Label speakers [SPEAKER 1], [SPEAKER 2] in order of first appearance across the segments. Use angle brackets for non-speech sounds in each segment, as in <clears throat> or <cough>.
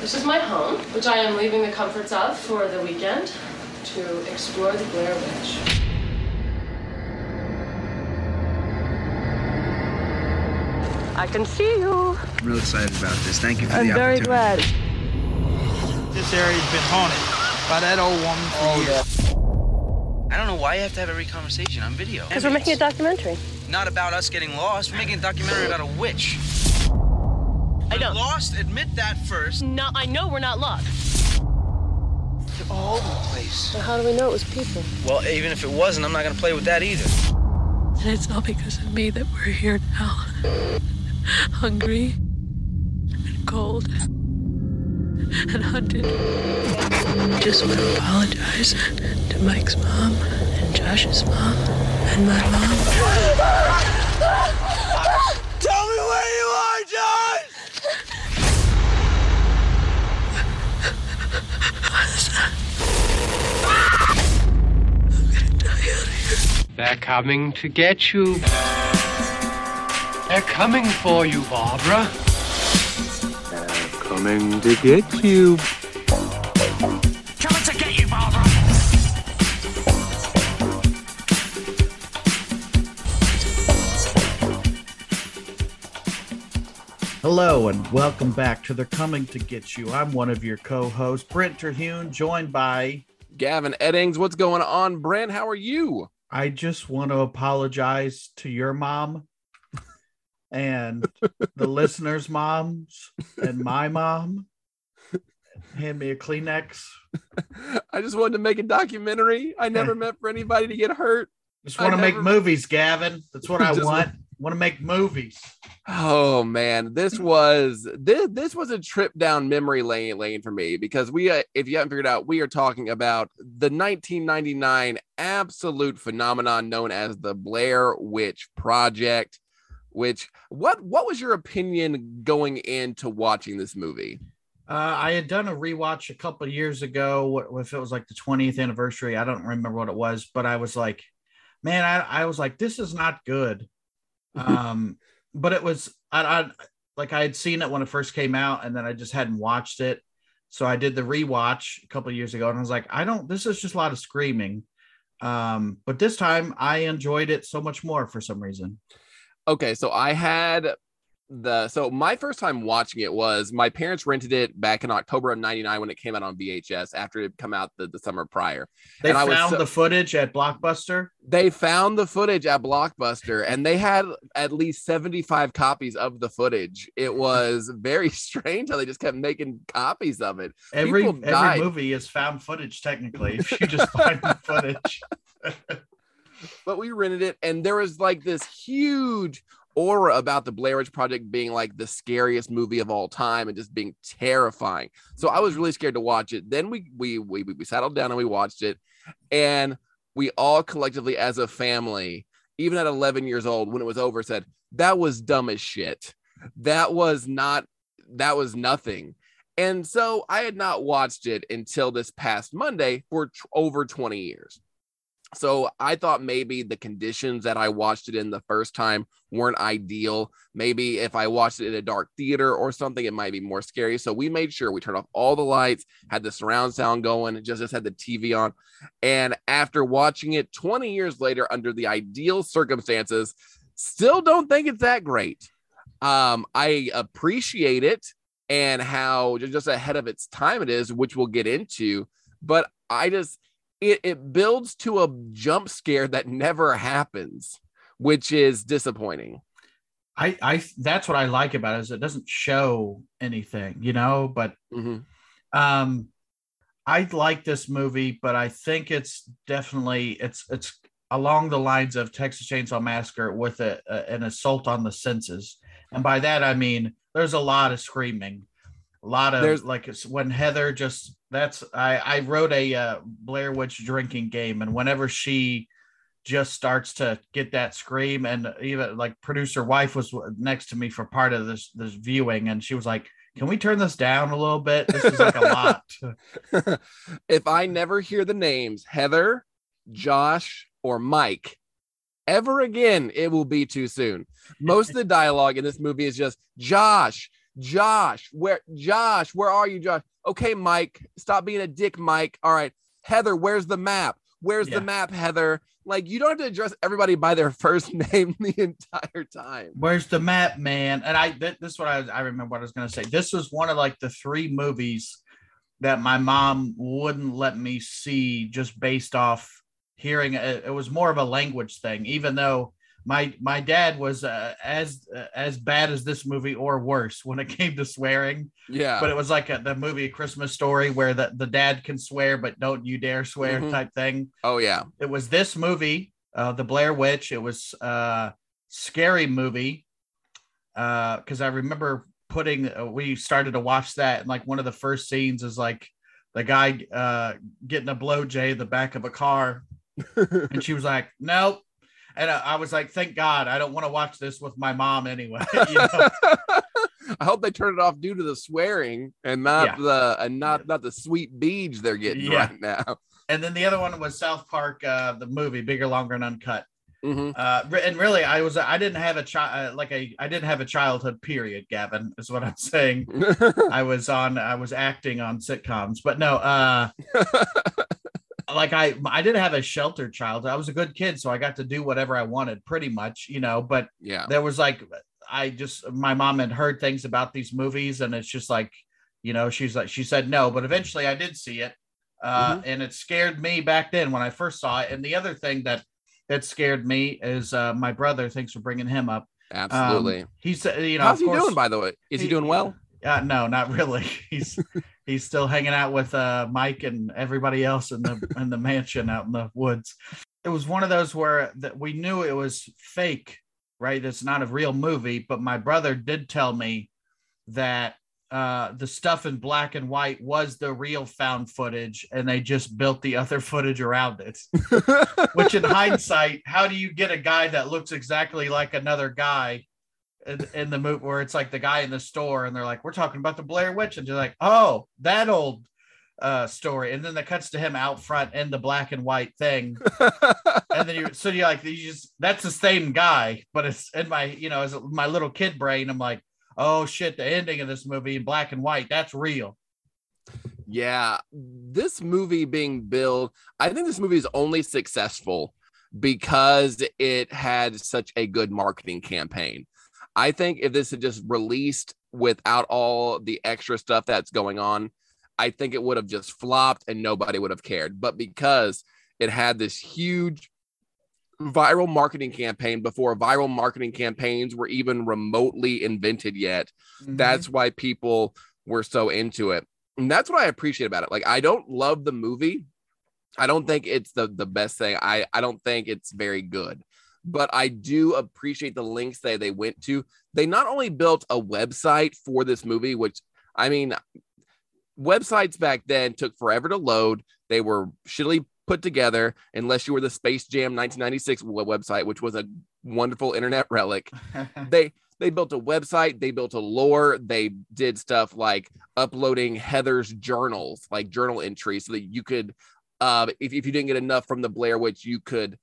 [SPEAKER 1] This is my home, which I am leaving the comforts of for the weekend to explore the Blair Witch. I can see you.
[SPEAKER 2] I'm real excited about this. Thank you for the
[SPEAKER 1] video.
[SPEAKER 2] I'm very
[SPEAKER 1] glad.
[SPEAKER 3] This area's been haunted by that old woman for oh, years.
[SPEAKER 2] I don't know why you have to have every conversation on video.
[SPEAKER 1] Because we're making a documentary.
[SPEAKER 2] Not about us getting lost. We're making a documentary about a witch.
[SPEAKER 1] I know.
[SPEAKER 2] Lost? Admit that first.
[SPEAKER 1] No, I know we're not lost.
[SPEAKER 2] You're all over the place.
[SPEAKER 1] So how do we know it was people?
[SPEAKER 2] Well, even if it wasn't, I'm not gonna play with that either.
[SPEAKER 4] And it's all because of me that we're here now. <laughs> Hungry and cold and hunted. Just want to apologize to Mike's mom and Josh's mom and my mom.
[SPEAKER 5] They're coming to get you. They're coming for you, Barbara. They're coming to get you.
[SPEAKER 3] Coming to get you, Barbara.
[SPEAKER 6] Hello and welcome back to They're Coming to Get You. I'm one of your co-hosts, Brent Terhune, joined by
[SPEAKER 7] Gavin Eddings, what's going on? Brent, how are you?
[SPEAKER 6] I just want to apologize to your mom and the <laughs> listeners' moms and my mom. Hand me a Kleenex.
[SPEAKER 7] I just wanted to make a documentary. I never <laughs> meant for anybody to get hurt.
[SPEAKER 6] Just
[SPEAKER 7] I
[SPEAKER 6] want to make movies, Gavin. That's what I <laughs> want. Want to make movies.
[SPEAKER 7] Oh man, this was this this was a trip down memory lane lane for me because we, uh, if you haven't figured out, we are talking about the 1999 absolute phenomenon known as the Blair Witch Project. Which what what was your opinion going into watching this movie?
[SPEAKER 6] Uh, I had done a rewatch a couple of years ago. What if it was like the 20th anniversary? I don't remember what it was, but I was like, man, I, I was like, this is not good. Um, but it was I, I like I had seen it when it first came out, and then I just hadn't watched it. So I did the rewatch a couple years ago, and I was like, I don't. This is just a lot of screaming. Um, but this time I enjoyed it so much more for some reason.
[SPEAKER 7] Okay, so I had the so my first time watching it was my parents rented it back in October of 99 when it came out on VHS after it had come out the, the summer prior.
[SPEAKER 6] They
[SPEAKER 7] And I was
[SPEAKER 6] found
[SPEAKER 7] so-
[SPEAKER 6] the footage at Blockbuster.
[SPEAKER 7] They found the footage at Blockbuster and they had at least 75 copies of the footage. It was very <laughs> strange how they just kept making copies of it.
[SPEAKER 6] Every every movie is found footage technically if you just <laughs> find the footage. <laughs>
[SPEAKER 7] but we rented it and there was like this huge aura about the Blair Witch Project being like the scariest movie of all time and just being terrifying. So I was really scared to watch it. Then we we we we settled down and we watched it and we all collectively as a family even at 11 years old when it was over said that was dumb as shit. That was not that was nothing. And so I had not watched it until this past Monday for t- over 20 years. So I thought maybe the conditions that I watched it in the first time weren't ideal. Maybe if I watched it in a dark theater or something, it might be more scary. So we made sure we turned off all the lights, had the surround sound going, just, just had the TV on. And after watching it 20 years later, under the ideal circumstances, still don't think it's that great. Um, I appreciate it and how just ahead of its time it is, which we'll get into. But I just it, it builds to a jump scare that never happens, which is disappointing.
[SPEAKER 6] I I that's what I like about it is it doesn't show anything, you know, but
[SPEAKER 7] Mhm.
[SPEAKER 6] um I like this movie, but I think it's definitely it's it's along the lines of Texas Chainsaw Massacre with a, a an assault on the senses. And by that I mean there's a lot of screaming. A lot of
[SPEAKER 7] There's-
[SPEAKER 6] like it's when Heather just that's I I wrote a uh, Blair Witch drinking game and whenever she just starts to get that scream and even like producer wife was next to me for part of this this viewing and she was like can we turn this down a little bit this is like a lot <laughs>
[SPEAKER 7] if I never hear the names Heather, Josh, or Mike ever again, it will be too soon. Most of the dialogue in this movie is just Josh, Josh, where Josh, where are you, Josh? Okay, Mike, stop being a dick, Mike. All right, Heather, where's the map? Where's
[SPEAKER 6] Yeah.
[SPEAKER 7] the map, Heather? Like you don't have to address everybody by their <laughs> first name the entire time.
[SPEAKER 6] Where's the map, man? And I th- this is what I, I remember what I was gonna say. This was one of like the three movies that my mom wouldn't let me see just based off hearing it, it was more of a language thing, even though my my dad was uh, as uh, as bad as this movie or worse when it came to swearing.
[SPEAKER 7] Yeah.
[SPEAKER 6] But it was like a, the movie Christmas Story where the, the dad can swear, but don't you dare swear
[SPEAKER 7] Mhm.
[SPEAKER 6] type thing
[SPEAKER 7] oh yeah.
[SPEAKER 6] it was this movie, uh, The Blair Witch. It was uh, scary movie because I remember putting. Uh, we started to watch that, and like one of the first scenes is like the guy uh, getting a blow jay the back of a car, <laughs> and she was like, "Nope." And I, I was like, "Thank God, I don't want to watch this with my mom anyway." <laughs> you know? <laughs>
[SPEAKER 7] I hope they turn it off due to the swearing and not
[SPEAKER 6] Yeah.
[SPEAKER 7] the and not not the sweet beads they're getting
[SPEAKER 6] Yeah.
[SPEAKER 7] right now.
[SPEAKER 6] And then the other one was South Park, uh, the movie, bigger, longer, and uncut.
[SPEAKER 7] Mhm.
[SPEAKER 6] Uh, and really, I was I didn't have a child like a I didn't have a childhood. Period, Gavin is what I'm saying. <laughs> I was on I was acting on sitcoms, but no, uh, like I I didn't have a sheltered childhood. I was a good kid, so I got to do whatever I wanted, pretty much, you know. But
[SPEAKER 7] yeah.
[SPEAKER 6] there was like I just my mom had heard things about these movies, and it's just like you know she's like she said no, but eventually I did see it, uh, and it scared me back then when I first saw it. And the other thing that that scared me is uh, my brother. Thanks for bringing him up. Um,
[SPEAKER 7] Absolutely.
[SPEAKER 6] he said, you know,
[SPEAKER 7] How's he
[SPEAKER 6] course-
[SPEAKER 7] doing by the way? Is he, doing well?
[SPEAKER 6] uh, no, not really. <laughs> He's he's still hanging out with uh, Mike and everybody else in the in the mansion out in the woods. It was one of those where that we knew it was fake, right? It's not a real movie, but my brother did tell me that uh, the stuff in black and white was the real found footage, and they just built the other <laughs> footage around it. <laughs> Which, in hindsight, how do you get a guy that looks exactly like another guy in, in the movie where it's like the guy in the store and they're like, "We're talking about the Blair Witch," and you're like, "Oh, that old uh, story," and then that cuts to him out front in the black and white thing, <laughs> and then you so you're like, you just that's the same guy, but it's in my you know as my little kid brain, I'm like, "Oh shit, the ending of this movie in black and white, that's real."
[SPEAKER 7] Yeah, this movie being billed, I think this movie is only successful because it had such a good marketing campaign. I think if this had just released without all the extra stuff that's going on, I think it would have just flopped and nobody would have cared. But because it had this huge viral marketing campaign before viral marketing campaigns were even remotely invented yet, mm-hmm. that's why people were so into it. And that's what i appreciate about it. Like i don't love the movie. I don't think it's the the best thing. I i don't think it's very good but i do appreciate the links that they went to. They not only built a website for this movie which i mean websites back then took forever to load. They were shittily put together unless you were the space jam 1996 website which was a wonderful internet relic. <laughs> They they built a website they built a lore they did stuff like uploading heather's journals like journal entries so that you could uh if, if you didn't get enough from the blair witch you could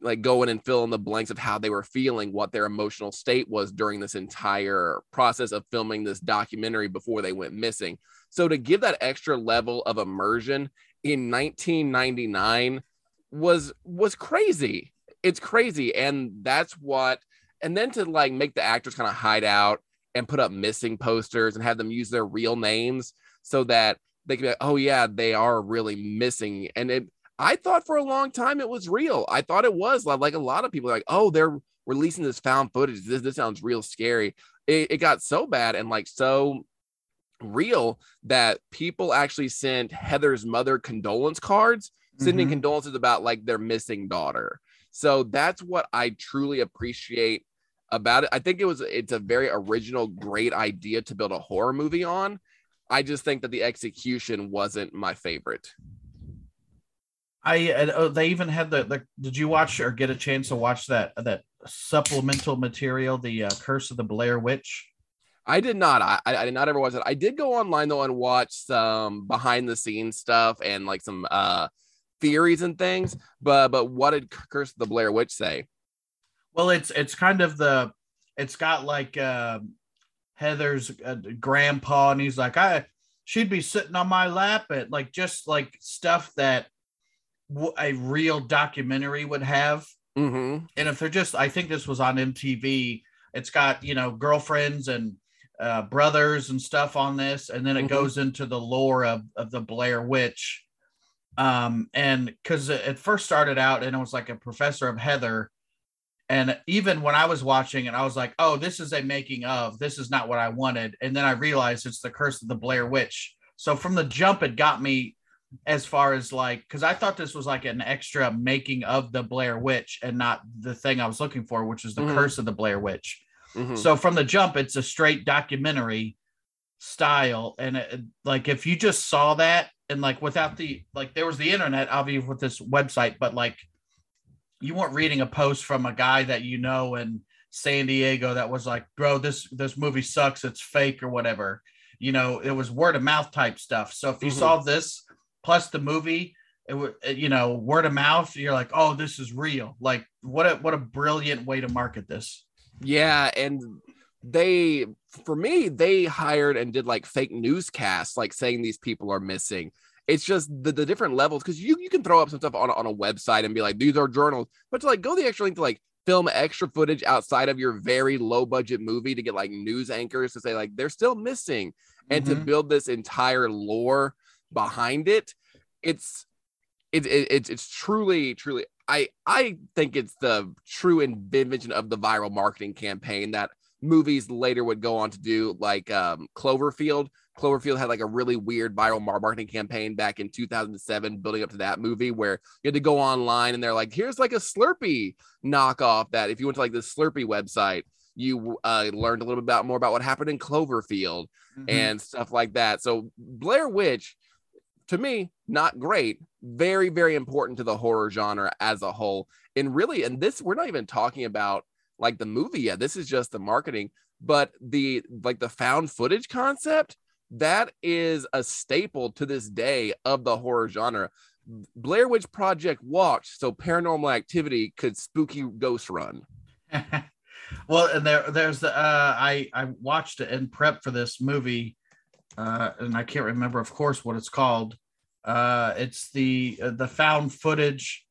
[SPEAKER 7] like go in and fill in the blanks of how they were feeling what their emotional state was during this entire process of filming this documentary before they went missing. So to give that extra level of immersion in 1999 was was crazy. It's crazy. And that's what and then to like make the actors kind of hide out and put up missing posters and have them use their real names so that they can be like, oh yeah, they are really missing. And it I thought for a long time it was real. I thought it was like, like a lot of people like, oh, they're releasing this found footage. This this sounds real scary. It, it got so bad and like so real that people actually sent Heather's mother condolence cards, sending
[SPEAKER 6] Mhm.
[SPEAKER 7] condolences about like their missing daughter. So that's what I truly appreciate about it. I think it was it's a very original, great idea to build a horror movie on. I just think that the execution wasn't my favorite.
[SPEAKER 6] I uh, they even had the, the did you watch or get a chance to watch that that supplemental material, the uh, Curse of the Blair Witch?
[SPEAKER 7] I did not. I, I did not ever watch it. I did go online though and watch some behind the scenes stuff and like some uh theories and things. But but what did Curse of the Blair Witch say?
[SPEAKER 6] Well, it's it's kind of the it's got like uh, Heather's uh, grandpa, and he's like, I she'd be sitting on my lap at like just like stuff that a real documentary would have.
[SPEAKER 7] Mm-hmm.
[SPEAKER 6] And if they're just, I think this was on MTV. It's got you know girlfriends and uh, brothers and stuff on this, and then it
[SPEAKER 7] Mhm.
[SPEAKER 6] goes into the lore of of the Blair Witch. Um, and because it it first started out, and it was like a professor of Heather, and even when I was watching it, I was like, "Oh, this is a making of. This is not what I wanted." And then I realized it's the Curse of the Blair Witch. So from the jump, it got me as far as like because I thought this was like an extra making of the Blair Witch and not the thing I was looking for, which is the
[SPEAKER 7] Mhm.
[SPEAKER 6] Curse of the Blair Witch.
[SPEAKER 7] Mhm.
[SPEAKER 6] So from the jump, it's a straight documentary style, and it, like if you just saw that and like without the like there was the internet obviously with this website, but like you weren't reading a post from a guy that you know in San Diego that was like, bro, this this movie sucks, it's fake or whatever. You know, it was word of mouth type stuff. So if you
[SPEAKER 7] Mhm.
[SPEAKER 6] saw this plus the movie, it would you know word of mouth. You're like, oh, this is real. Like what a what a brilliant way to market this.
[SPEAKER 7] Yeah, and they for me they hired and did like fake newscasts like saying these people are missing it's just the, the different levels because you, you can throw up some stuff on, a- on a website and be like these are journals but to like go the extra length to like film extra footage outside of your very low budget movie to get like news anchors to say like they're still missing and to
[SPEAKER 6] Mhm.
[SPEAKER 7] build this entire lore behind it it's it, it, it's it's truly truly i i think it's the true invention of the viral marketing campaign that movies later would go on to do like um cloverfield cloverfield had like a really weird viral marketing campaign back in 2007 building up to that movie where you had to go online and they're like here's like a slurpee knockoff that if you went to like the slurpee website you uh, learned a little bit about more about what happened in cloverfield
[SPEAKER 6] Mhm.
[SPEAKER 7] and stuff like that. So Blair Witch, to me, not great. Very, very important to the horror genre as a whole. And really, and this we're not even talking about like the movie yet. This is just the marketing, but the like the found footage concept that is a staple to this day of the horror genre. Blair Witch Project watched so paranormal activity could spooky ghost run. <laughs>
[SPEAKER 6] well, and there, there's the uh, I I watched it in prep for this movie, uh, and I can't remember, of course, what it's called. Uh, it's the uh, the found footage.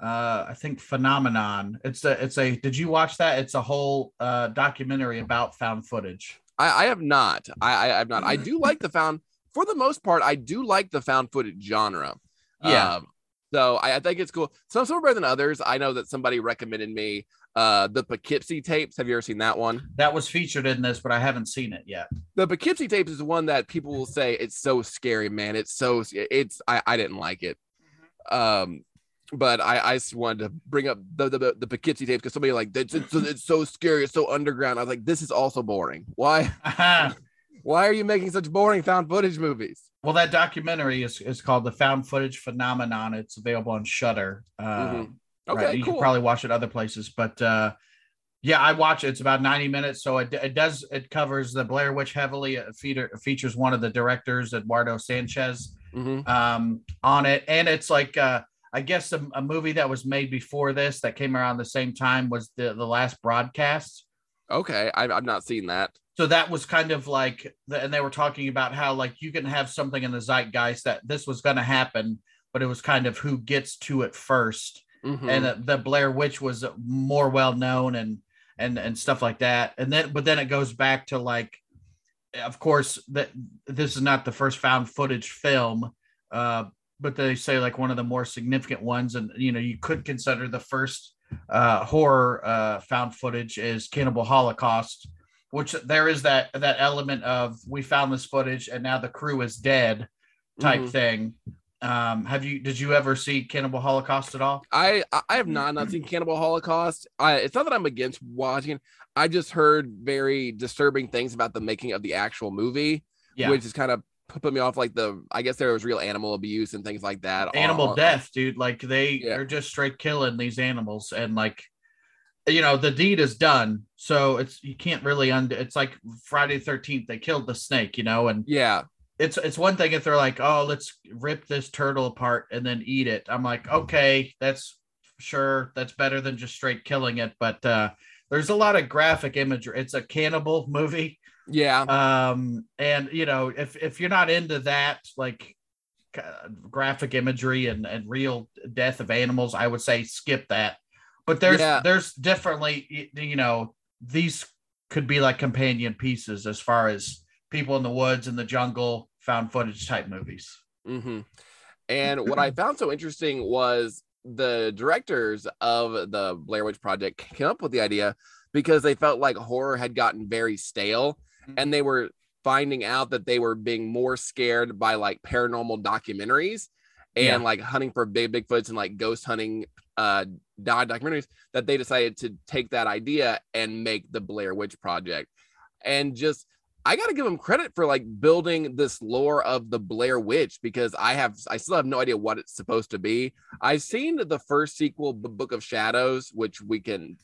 [SPEAKER 6] Uh, I think phenomenon. It's a it's a. Did you watch that? It's a whole uh, documentary about found footage.
[SPEAKER 7] I, I have not. I, I have not. I do <laughs> like the found for the most part. I do like the found footage genre.
[SPEAKER 6] Yeah.
[SPEAKER 7] Um, so I, I think it's cool. Some some are better than others. I know that somebody recommended me uh the Poughkeepsie tapes. Have you ever seen that one?
[SPEAKER 6] That was featured in this, but I haven't seen it yet.
[SPEAKER 7] The Poughkeepsie tapes is the one that people will say it's so scary, man. It's so it's I, I didn't like it. Um but I, I just wanted to bring up the the, the Poughkeepsie tapes because somebody like it's, it's, it's so scary, it's so underground. I was like, this is also boring. Why <laughs> why are you making such boring found footage movies?
[SPEAKER 6] Well, that documentary is, is called the Found Footage Phenomenon. It's available on Shudder. Uh,
[SPEAKER 7] Mhm. Okay,
[SPEAKER 6] right, You
[SPEAKER 7] cool.
[SPEAKER 6] can probably watch it other places, but uh, yeah, I watch it. It's about 90 minutes. So it, it does, it covers the Blair Witch heavily. It feature, features one of the directors, Eduardo Sanchez,
[SPEAKER 7] Mhm.
[SPEAKER 6] um, on it. And it's like, uh, I guess a, a movie that was made before this that came around the same time was the, the last broadcast.
[SPEAKER 7] Okay, I, I've not seen that.
[SPEAKER 6] so that was kind of like the, and they were talking about how like you can have something in the zeitgeist that this was going to happen but it was kind of who gets to it 1st
[SPEAKER 7] Mhm.
[SPEAKER 6] and uh, the blair witch was more well known and and and stuff like that and then but then it goes back to like of course that this is not the first found footage film uh but they say like one of the more significant ones and you know you could consider the first uh horror uh found footage is cannibal holocaust which there is that that element of we found this footage and now the crew is dead type
[SPEAKER 7] Mhm.
[SPEAKER 6] thing um have you did you ever see cannibal holocaust at all
[SPEAKER 7] I I- have not not seen Cannibal Holocaust. I it's not that I'm against watching. I just heard very disturbing things about the making of the actual movie,
[SPEAKER 6] yeah
[SPEAKER 7] which is kind of put me off. Like the I guess there was real animal abuse and things like that.
[SPEAKER 6] animal death dude like they
[SPEAKER 7] Yeah.
[SPEAKER 6] are just straight killing these animals and like you know the deed is done so it's you can't really undo it's like friday 13th they killed the snake you know and
[SPEAKER 7] Yeah,
[SPEAKER 6] it's it's one thing if they're like oh let's rip this turtle apart and then eat it i'm like okay that's sure that's better than just straight killing it but uh there's a lot of graphic imagery it's a cannibal <laughs> movie
[SPEAKER 7] Yeah.
[SPEAKER 6] Um, and you know, if if you're not into that, like uh, graphic imagery and and real death of animals, I would say skip that. But there's
[SPEAKER 7] Yeah.
[SPEAKER 6] there's definitely you know these could be like companion pieces as far as people in the woods and the jungle found footage type movies.
[SPEAKER 7] hmm And what I found so interesting was the directors of the Blair Witch Project came up with the idea because they felt like horror had gotten very stale and they were finding out that they were being more scared by like paranormal documentaries and
[SPEAKER 6] Yeah.
[SPEAKER 7] like hunting for big Bigfoots and like ghost hunting uh doc- documentaries that they decided to take that idea and make the Blair Witch Project. And just I got to give them credit for like building this lore of the Blair Witch because I have I still have no idea what it's supposed to be. I've seen the first sequel, B- Book of Shadows, which we can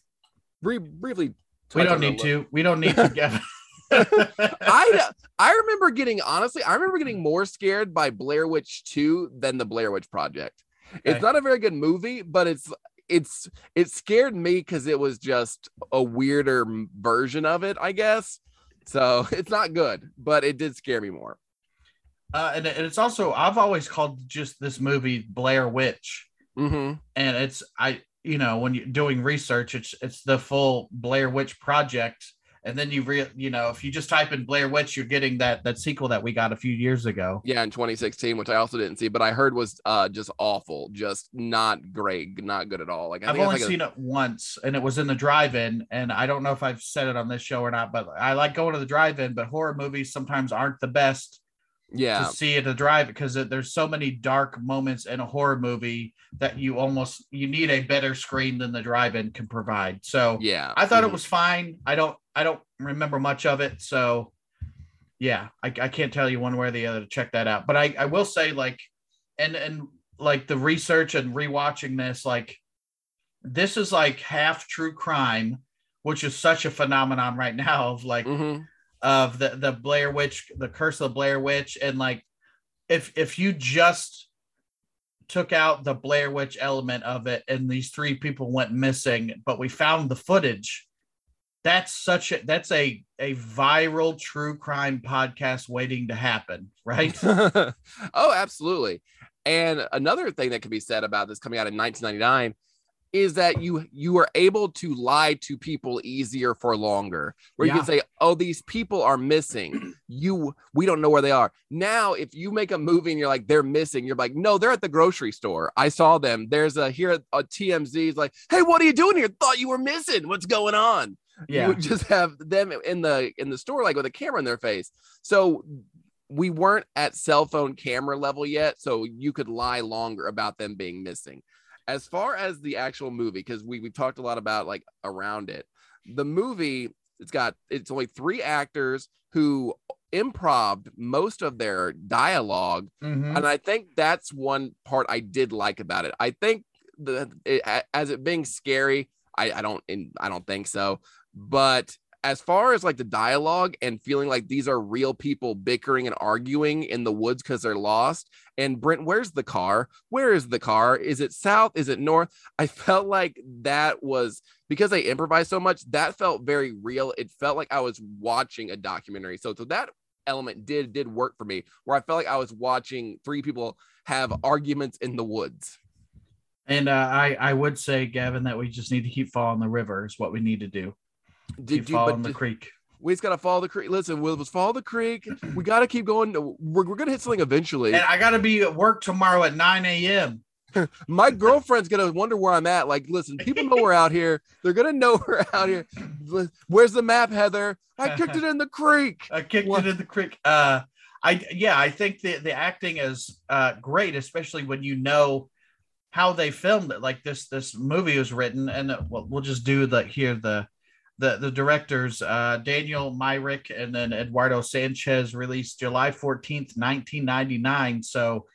[SPEAKER 7] bri- briefly.
[SPEAKER 6] We don't need to. We don't need to get. <laughs> <laughs>
[SPEAKER 7] I I remember getting honestly, I remember getting more scared by Blair Witch 2 than the Blair Witch Project. It's not a very good movie, but it's it's it scared me because it was just a weirder version of it, I guess. So <laughs> it's not good, but it did scare me more.
[SPEAKER 6] Uh, and, and it's also I've always called just this movie Blair Witch,
[SPEAKER 7] hmm
[SPEAKER 6] and it's I you know when you're doing research, it's it's the full Blair Witch project, and then you re you know if you just type in Blair Witch, you're getting that that sequel that we got a few years ago.
[SPEAKER 7] Yeah, in 2016, which I also didn't see, but I heard was uh just awful, just not great, not good at all. Like I
[SPEAKER 6] I've
[SPEAKER 7] think
[SPEAKER 6] only
[SPEAKER 7] like a-
[SPEAKER 6] seen it once, and it was in the drive-in. And I don't know if I've said it on this show or not, but I like going to the drive-in. But horror movies sometimes aren't the best
[SPEAKER 7] yeah,
[SPEAKER 6] to see at the drive because there's so many dark moments in a horror movie that you almost you need a better screen than the drive-in can provide. So
[SPEAKER 7] yeah.
[SPEAKER 6] I thought
[SPEAKER 7] mhm.
[SPEAKER 6] it was fine. I don't I don't remember much of it, so yeah, I, I can't tell you one way or the other to check that out. But I I will say like and and like the research and rewatching this like this is like half true crime, which is such a phenomenon right now of like
[SPEAKER 7] Mhm.
[SPEAKER 6] of the the Blair Witch, the Curse of the Blair Witch, and like if if you just took out the Blair Witch element of it, and these three people went missing, but we found the footage. That's such a that's a a viral true crime podcast waiting to happen, right? <laughs>
[SPEAKER 7] oh, absolutely. And another thing that can be said about this coming out in 1999 is that you you are able to lie to people easier for longer. Where you can say, "Oh, these people are missing. You we don't know where they are." Now, if you make a movie and you're like, "They're missing," you're like, "No, they're at the grocery store. I saw them. There's a here a TMZ is like, "Hey, what are you doing here? Thought you were missing. What's going on?" You
[SPEAKER 6] Yeah.
[SPEAKER 7] would just have them in the in the store like with a camera in their face so we weren't at cell phone camera level yet so you could lie longer about them being missing as far as the actual movie because we, we've talked a lot about like around it the movie it's got it's only three actors who improv most of their dialogue
[SPEAKER 6] Mhm.
[SPEAKER 7] and I think that's one part I did like about it. I think the it, as it being scary, I, I don't in, I don't think so. But as far as like the dialogue and feeling like these are real people bickering and arguing in the woods because they're lost. And Brent, where's the car? Where is the car? Is it south? Is it north? <laughs> I felt like that was because they improvised so much. That felt very real. It felt like I was watching a documentary. So so that element did did work for me where I felt like I was watching three people have arguments in the woods.
[SPEAKER 6] And uh, I I would say, Gavin, that we just need to keep following the river is what we need to do.
[SPEAKER 7] Did
[SPEAKER 6] Keep
[SPEAKER 7] you
[SPEAKER 6] following
[SPEAKER 7] but
[SPEAKER 6] the
[SPEAKER 7] d-
[SPEAKER 6] creek.
[SPEAKER 7] we just gotta follow the creek. Listen, we'll just follow the creek. We gotta keep going. We're, we're gonna hit something eventually.
[SPEAKER 6] And I got to be at work tomorrow at 9 a.m. <laughs>
[SPEAKER 7] My girlfriend's gonna wonder where I'm at. Like, listen, people know we're out here. They're gonna know we're out here. Where's the map, Heather? I kicked it in the creek. <laughs>
[SPEAKER 6] I kicked
[SPEAKER 7] What?
[SPEAKER 6] it in the creek. Uh, I yeah, I think the the acting is uh great, especially when you know how they filmed it. Like this this movie was written, and uh, we'll, we'll just do the here the the the directors uh Daniel Myrick and then Eduardo Sanchez released July 14th, 1999. So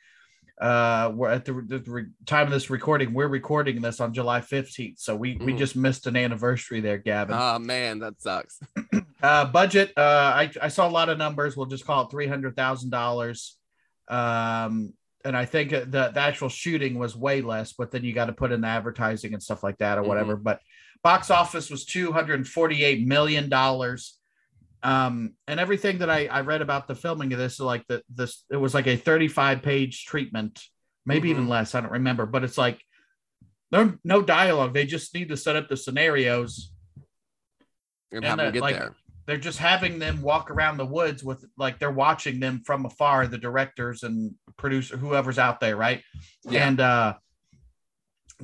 [SPEAKER 6] uh we're at the, the time of this recording we're recording this on july 15th so we we
[SPEAKER 7] Mhm.
[SPEAKER 6] just missed an anniversary there gavin
[SPEAKER 7] Oh man, that sucks. <clears throat>
[SPEAKER 6] uh, budget. Uh, I, I saw a lot of numbers. We'll just call it three hundred thousand dollars. Um, and I think the the actual shooting was way less, but then you got to put in the advertising and stuff like that or whatever. But box office was two hundred forty eight million dollars. Um, and everything that I, I read about the filming of this, like the this, it was like a 35 page treatment, maybe even less. I don't remember, but it's like no no dialogue. They just need to set up the scenarios.
[SPEAKER 7] And
[SPEAKER 6] And that,
[SPEAKER 7] get
[SPEAKER 6] like,
[SPEAKER 7] there.
[SPEAKER 6] They're just having them walk around the woods with like they're watching them from afar, the directors and producer, whoever's out there, right?
[SPEAKER 7] Yeah.
[SPEAKER 6] And uh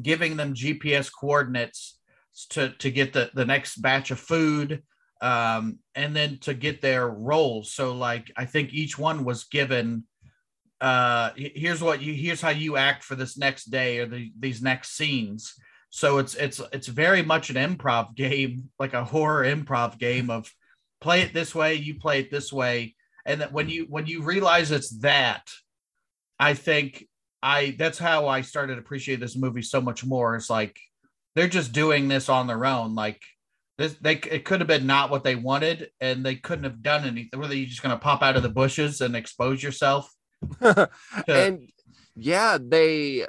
[SPEAKER 6] giving them GPS coordinates to to get the the next batch of food um and then to get their roles so like i think each one was given uh here's what you here's how you act for this next day or the, these next scenes. So it's it's it's very much an improv game like a horror improv game of play it this way you play it this way. And that when you when you realize it's that i think i that's how i started appreciate this movie so much more. It's like they're just doing this on their own like this they it could have been not what they wanted and they couldn't have done anything were they just going to pop out of the bushes and expose yourself <laughs>
[SPEAKER 7] and yeah, they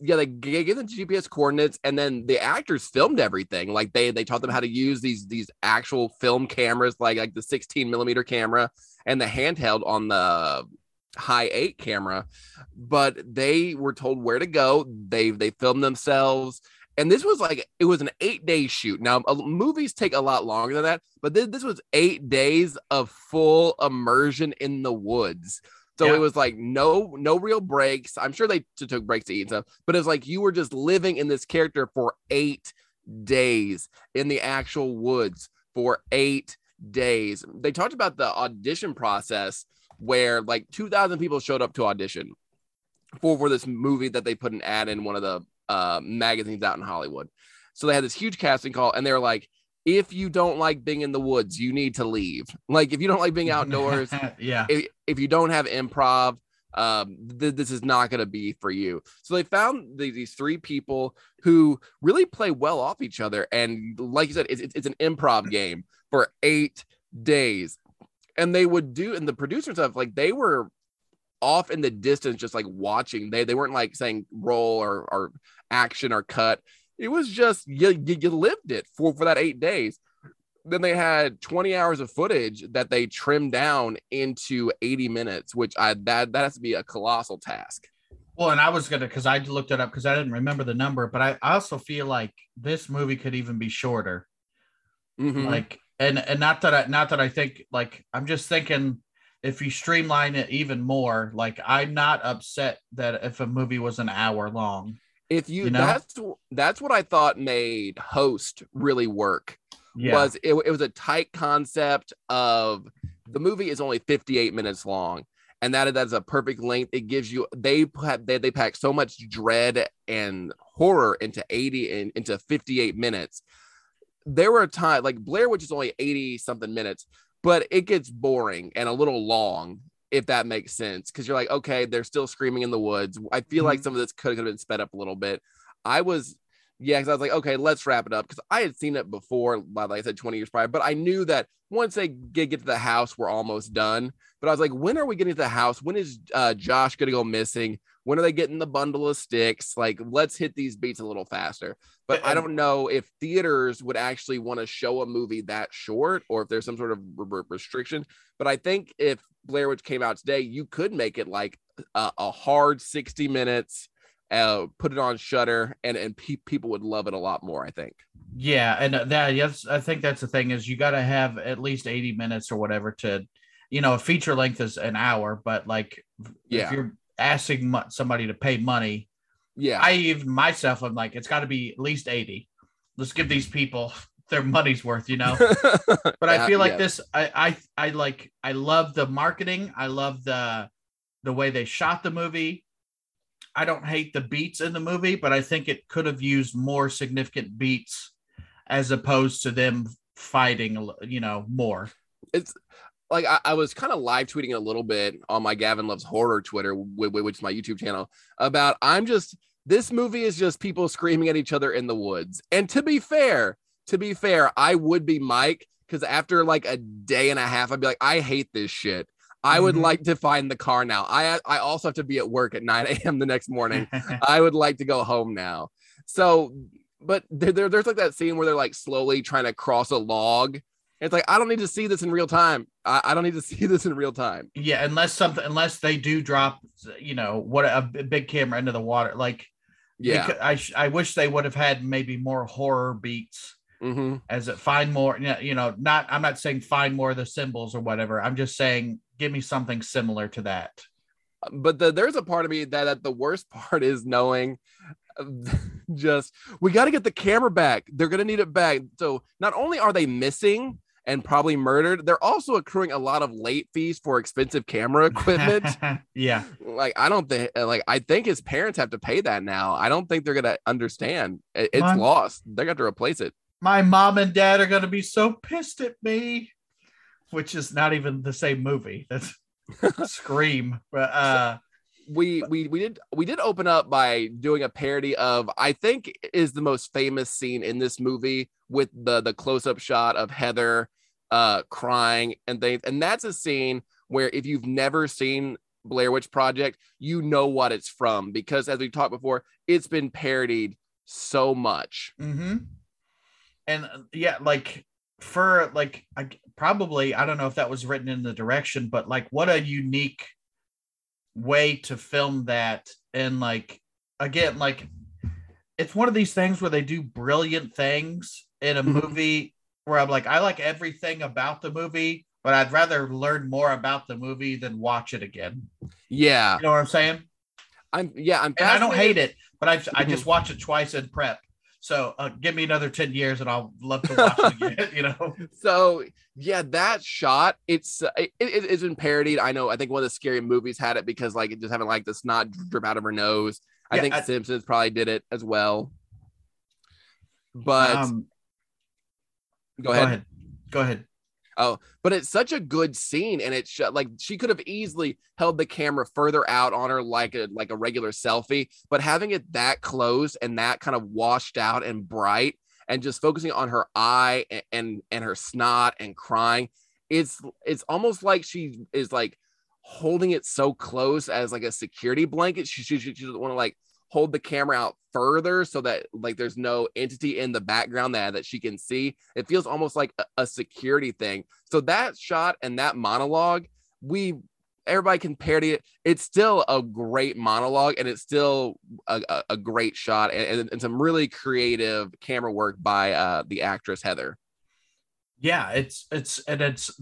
[SPEAKER 7] yeah they gave them GPS coordinates, and then the actors filmed everything. Like they they taught them how to use these these actual film cameras, like like the 16 millimeter camera and the handheld on the Hi8 camera. But they were told where to go. They they filmed themselves. And this was like it was an eight day shoot. Now uh, movies take a lot longer than that, but this, this was eight days of full immersion in the woods. So
[SPEAKER 6] Yeah.
[SPEAKER 7] it was like no no real breaks. I'm sure they t- took breaks to eat and stuff, but it's like you were just living in this character for eight days in the actual woods for eight days. They talked about the audition process where like 2,000 people showed up to audition for for this movie that they put an ad in one of the uh, magazines out in Hollywood. So they had this huge casting call, and they were like, "If you don't like being in the woods, you need to leave. Like if you don't like being <laughs> outdoors, <laughs>
[SPEAKER 6] yeah
[SPEAKER 7] if, if you don't have improv um th- this is not going to be for you so they found the- these three people who really play well off each other and like you said it's, it's an improv <laughs> game for eight days and they would do and the producer and stuff like they were off in the distance just like watching they they weren't like saying roll or or action or cut it was just you, you, you lived it for for that eight days then they had 20 hours of footage that they trimmed down into 80 minutes which i that that has to be a colossal task
[SPEAKER 6] Well, and I was gonna because I looked it up because I didn't remember the number, but I, I also feel like this movie could even be shorter.
[SPEAKER 7] Mhm.
[SPEAKER 6] Like, and and not that I not that I think like I'm just thinking if you streamline it even more, like I'm not upset that if a movie was an hour long.
[SPEAKER 7] If you,
[SPEAKER 6] you know?
[SPEAKER 7] that's that's what i thought made host really work
[SPEAKER 6] Yeah,
[SPEAKER 7] was it, it was a tight concept of the movie is only 58 minutes long and that that's a perfect length. It gives you they they, they pack so much dread and horror into 80 and into 58 minutes. There were times like blair witch is only 80 something minutes but it gets boring and a little long if that makes sense because you're like okay they're still screaming in the woods i feel like some of this could have been sped up a little bit i was yeah, because I was like, okay, let's wrap it up. Because I had seen it before, like I said, 20 years prior, but I knew that once they get, get to the house, we're almost done. But I was like, when are we getting to the house? When is uh, Josh going to go missing? When are they getting the bundle of sticks? Like, let's hit these beats a little faster. But I don't know if theaters would actually want to show a movie that short or if there's some sort of re- re- restriction. But I think if Blair Witch came out today, you could make it like a, a hard 60 minutes uh, put it on Shudder, and and pe- people would love it a lot more. I think.
[SPEAKER 6] yeah, and that yes, I think that's the thing is you got to have at least 80 minutes or whatever to, you know, a feature length is an hour, but like
[SPEAKER 7] Yeah.
[SPEAKER 6] if you're asking somebody to pay money,
[SPEAKER 7] Yeah,
[SPEAKER 6] I even myself, I'm like, it's got to be at least 80. Let's give these people their money's worth, you know. <laughs> But I feel like
[SPEAKER 7] Yeah.
[SPEAKER 6] this, I, I, I like, I love the marketing. I love the, the way they shot the movie. I don't hate the beats in the movie, but I think it could have used more significant beats as opposed to them fighting, you know, more.
[SPEAKER 7] it's like I, I was kind of live tweeting a little bit on my Gavin Loves Horror Twitter, wh- wh- which is my YouTube channel, about I'm just this movie is just people screaming at each other in the woods. And to be fair, to be fair, I would be Mike because after like a day and a half, I'd be like, I hate this shit. I would
[SPEAKER 6] Mhm.
[SPEAKER 7] like to find the car now. I I also have to be at work at 9 a.m. the next morning. <laughs> I would like to go home now. So, but there, there- there's like that scene where they're like slowly trying to cross a log It's like I don't need to see this in real time. I, I don't need to <laughs> see this in real time.
[SPEAKER 6] Yeah, unless something, unless they do drop, you know, what a big camera into the water. Like,
[SPEAKER 7] Yeah.
[SPEAKER 6] I I wish they would have had maybe more horror beats
[SPEAKER 7] hmm
[SPEAKER 6] as it find more. you know- You know, not I'm not saying find more of the symbols or whatever. I'm just saying give me something similar to that.
[SPEAKER 7] But the, there's a part of me that, that the worst <laughs> part is knowing <laughs> just we got to get the camera back. They're gonna need it back. So not only are they missing and probably murdered, they're also accruing a lot of late fees for expensive camera <laughs> equipment.
[SPEAKER 6] yeah,
[SPEAKER 7] like I don't think like I think his parents have to pay that now. I don't think they're gonna understand. It- It's
[SPEAKER 6] Mon-
[SPEAKER 7] lost. They're gonna to replace it.
[SPEAKER 6] my mom and dad are gonna be so pissed at me, which is not even the same movie. That's <laughs> Scream, but uh,
[SPEAKER 7] we we we did we did open up by doing a parody of I think is the most famous scene in this movie with the the close up shot of Heather uh crying and things and that's a scene where if you've never seen Blair Witch Project you know what it's from because as we talked before it's been parodied so much.
[SPEAKER 6] Hmm And uh, yeah, like for like I probably I don't know if that was written in the direction, but like what a unique way to film that. And like again, like it's one of these things where they do brilliant things in a
[SPEAKER 7] Mhm.
[SPEAKER 6] movie where I'm like, I like everything about the movie, but I'd rather learn more about the movie than watch it again.
[SPEAKER 7] yeah
[SPEAKER 6] You know what I'm saying?
[SPEAKER 7] I'm yeah I'm
[SPEAKER 6] And I don't hate it, but I've, I just watch it twice in prep. So uh, give me another 10 years and I'll love to watch it again, <laughs> you know?
[SPEAKER 7] So yeah, that shot it's uh, it, it, it's been parodied. I know. I think one of the scary movies had it because like it just having like the snot drip out of her nose. I
[SPEAKER 6] Yeah,
[SPEAKER 7] think
[SPEAKER 6] I-
[SPEAKER 7] Simpsons probably did it as well. But
[SPEAKER 6] Um,
[SPEAKER 7] go, ahead.
[SPEAKER 6] Go ahead.
[SPEAKER 7] Oh, but it's such a good scene, and it's sh- like she could have easily held the camera further out on her like a like a regular selfie, but having it that close and that kind of washed out and bright, and just focusing on her eye and and, and her snot and crying, it's it's almost like she is like holding it so close as like a security blanket. She she, she doesn't want to like hold the camera out further so that like there's no entity in the background that that she can see. It feels almost like a, a security thing. So that shot and that monologue, we everybody can parody it. It's still a great monologue and it's still a, a, a great shot and, and, and some really creative camera work by uh the actress Heather.
[SPEAKER 6] Yeah, it's, it's, and it's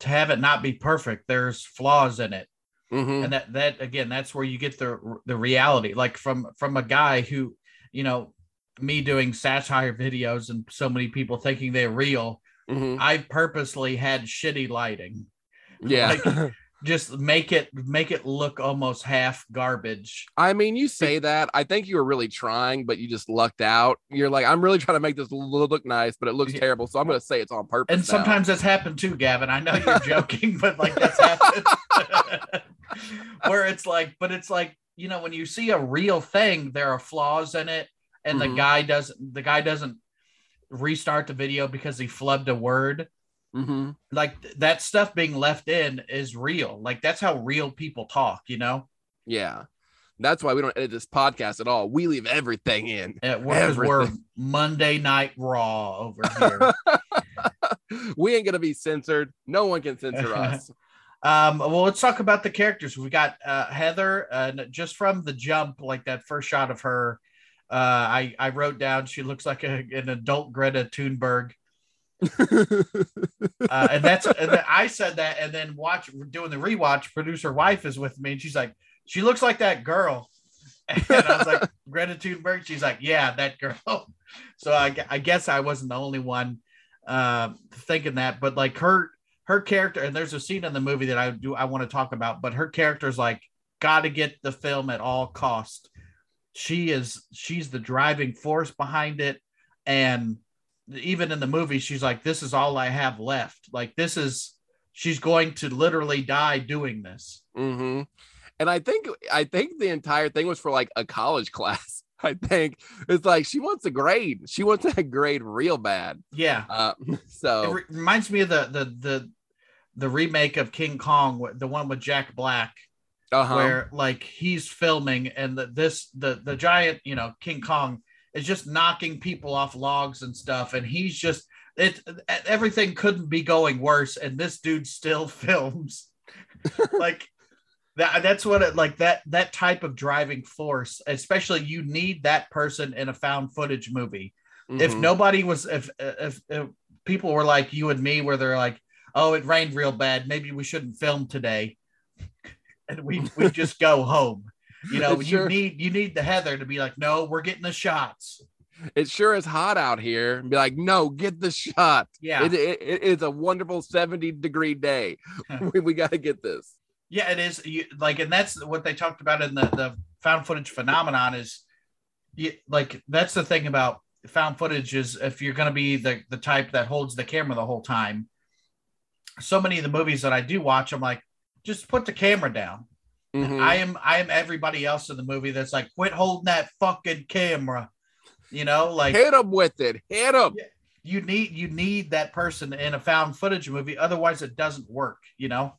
[SPEAKER 6] to have it not be perfect, there's flaws in it.
[SPEAKER 7] Mhm.
[SPEAKER 6] And that, that again, that's where you get the, the reality, like from, from a guy who, you know, me doing satire videos and so many people thinking they're real.
[SPEAKER 7] Mhm.
[SPEAKER 6] I purposely had shitty lighting.
[SPEAKER 7] Yeah. <laughs>
[SPEAKER 6] Just make it, make it look almost half garbage.
[SPEAKER 7] I mean, you say that. I think you were really trying, but you just lucked out. You're like, I'm really trying to make this look nice, but it looks
[SPEAKER 6] Yeah.
[SPEAKER 7] terrible. So I'm going to say it's on purpose.
[SPEAKER 6] and
[SPEAKER 7] now.
[SPEAKER 6] sometimes that's happened too, Gavin. I know you're <laughs> joking, but like that's happened. <laughs> <laughs> Where it's like, but it's like, you know, when you see a real thing, there are flaws in it, and
[SPEAKER 7] Mhm.
[SPEAKER 6] the guy doesn't the guy doesn't restart the video because he flubbed a word.
[SPEAKER 7] Mhm.
[SPEAKER 6] Like th- that stuff being left in is real. Like that's how real people talk, you know?
[SPEAKER 7] Yeah. That's why we don't edit this podcast at all. We leave everything in.
[SPEAKER 6] 'cause we're Monday night raw over here. <laughs>
[SPEAKER 7] we ain't gonna be censored. No one can censor <laughs> us.
[SPEAKER 6] Um, well, let's talk about the characters. We got uh, Heather, uh, just from the jump, like that first shot of her. Uh, I I wrote down she looks like a, an adult Greta Thunberg, <laughs> uh, and that's and I said that, and then watch doing the rewatch. Producer wife is with me, and she's like, she looks like that girl, <laughs> and I was like, <laughs> Greta Thunberg. She's like, yeah, that girl. So I, I guess I wasn't the only one uh, thinking that, but like her her character, and there's a scene in the movie that I do I want to talk about, but her character's like got to get the film at all cost. She is she's the driving force behind it, and even in the movie, she's like, "This is all I have left. Like this is." She's going to literally die doing this.
[SPEAKER 7] hmm And I think I think the entire thing was for like a college <laughs> class. I think it's like she wants a grade. She wants <laughs> that grade real bad.
[SPEAKER 6] Yeah,
[SPEAKER 7] Uh, <laughs>
[SPEAKER 6] it
[SPEAKER 7] so
[SPEAKER 6] re- reminds me of the the the the remake of King Kong, the one with Jack Black.
[SPEAKER 7] uh-huh.
[SPEAKER 6] where like he's filming and the, this the the giant you know king kong is just knocking people off logs and stuff and he's just it everything couldn't be going worse, and this dude still <laughs> films. <laughs> like that that's what it like that that type of driving force, especially you need that person in a found footage movie. If
[SPEAKER 7] Mhm.
[SPEAKER 6] nobody was if, if if people were like you and me where they're like, oh, it rained real bad, maybe we shouldn't film today. <laughs> And we we just go home. You know, you need you need the Heather to be like, no, we're getting the shots.
[SPEAKER 7] it sure is hot out here and be like, no, get the shot.
[SPEAKER 6] Yeah.
[SPEAKER 7] It, it, it is a wonderful 70 degree day. <laughs> we, we got to get this.
[SPEAKER 6] Yeah, it is. You, like, and that's what they talked about in the the found footage phenomenon. Is you, like that's the thing about found footage is if you're going to be the the type that holds the camera the whole time. So many of the movies that I do watch, I'm like, just put the camera down.
[SPEAKER 7] Mhm.
[SPEAKER 6] I am I am everybody else in the movie that's like, quit holding that fucking camera. You know, like
[SPEAKER 7] Hit them with it. Hit them.
[SPEAKER 6] You need you need that person in a found footage movie, otherwise it doesn't work. You know.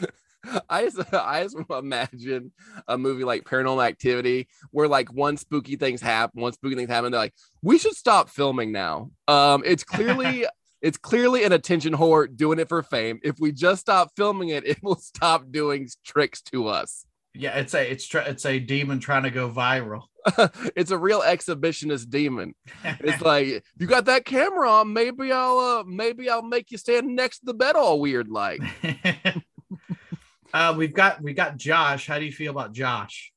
[SPEAKER 6] <laughs>
[SPEAKER 7] I just, <laughs> I just imagine a movie like Paranormal Activity where like one spooky things happen, one spooky things happen. They're like, we should stop filming now. Um, it's <laughs> clearly it's clearly an attention whore doing it for fame. If we just stop filming it, <laughs> it will stop doing tricks to us.
[SPEAKER 6] Yeah, it's a it's it's a demon trying to go viral. <laughs>
[SPEAKER 7] it's a real exhibitionist demon. It's <laughs> like you got that camera on. Maybe I'll uh, maybe I'll make you stand next to the bed all weird like.
[SPEAKER 6] uh, we've got we got Josh. How do you feel about Josh?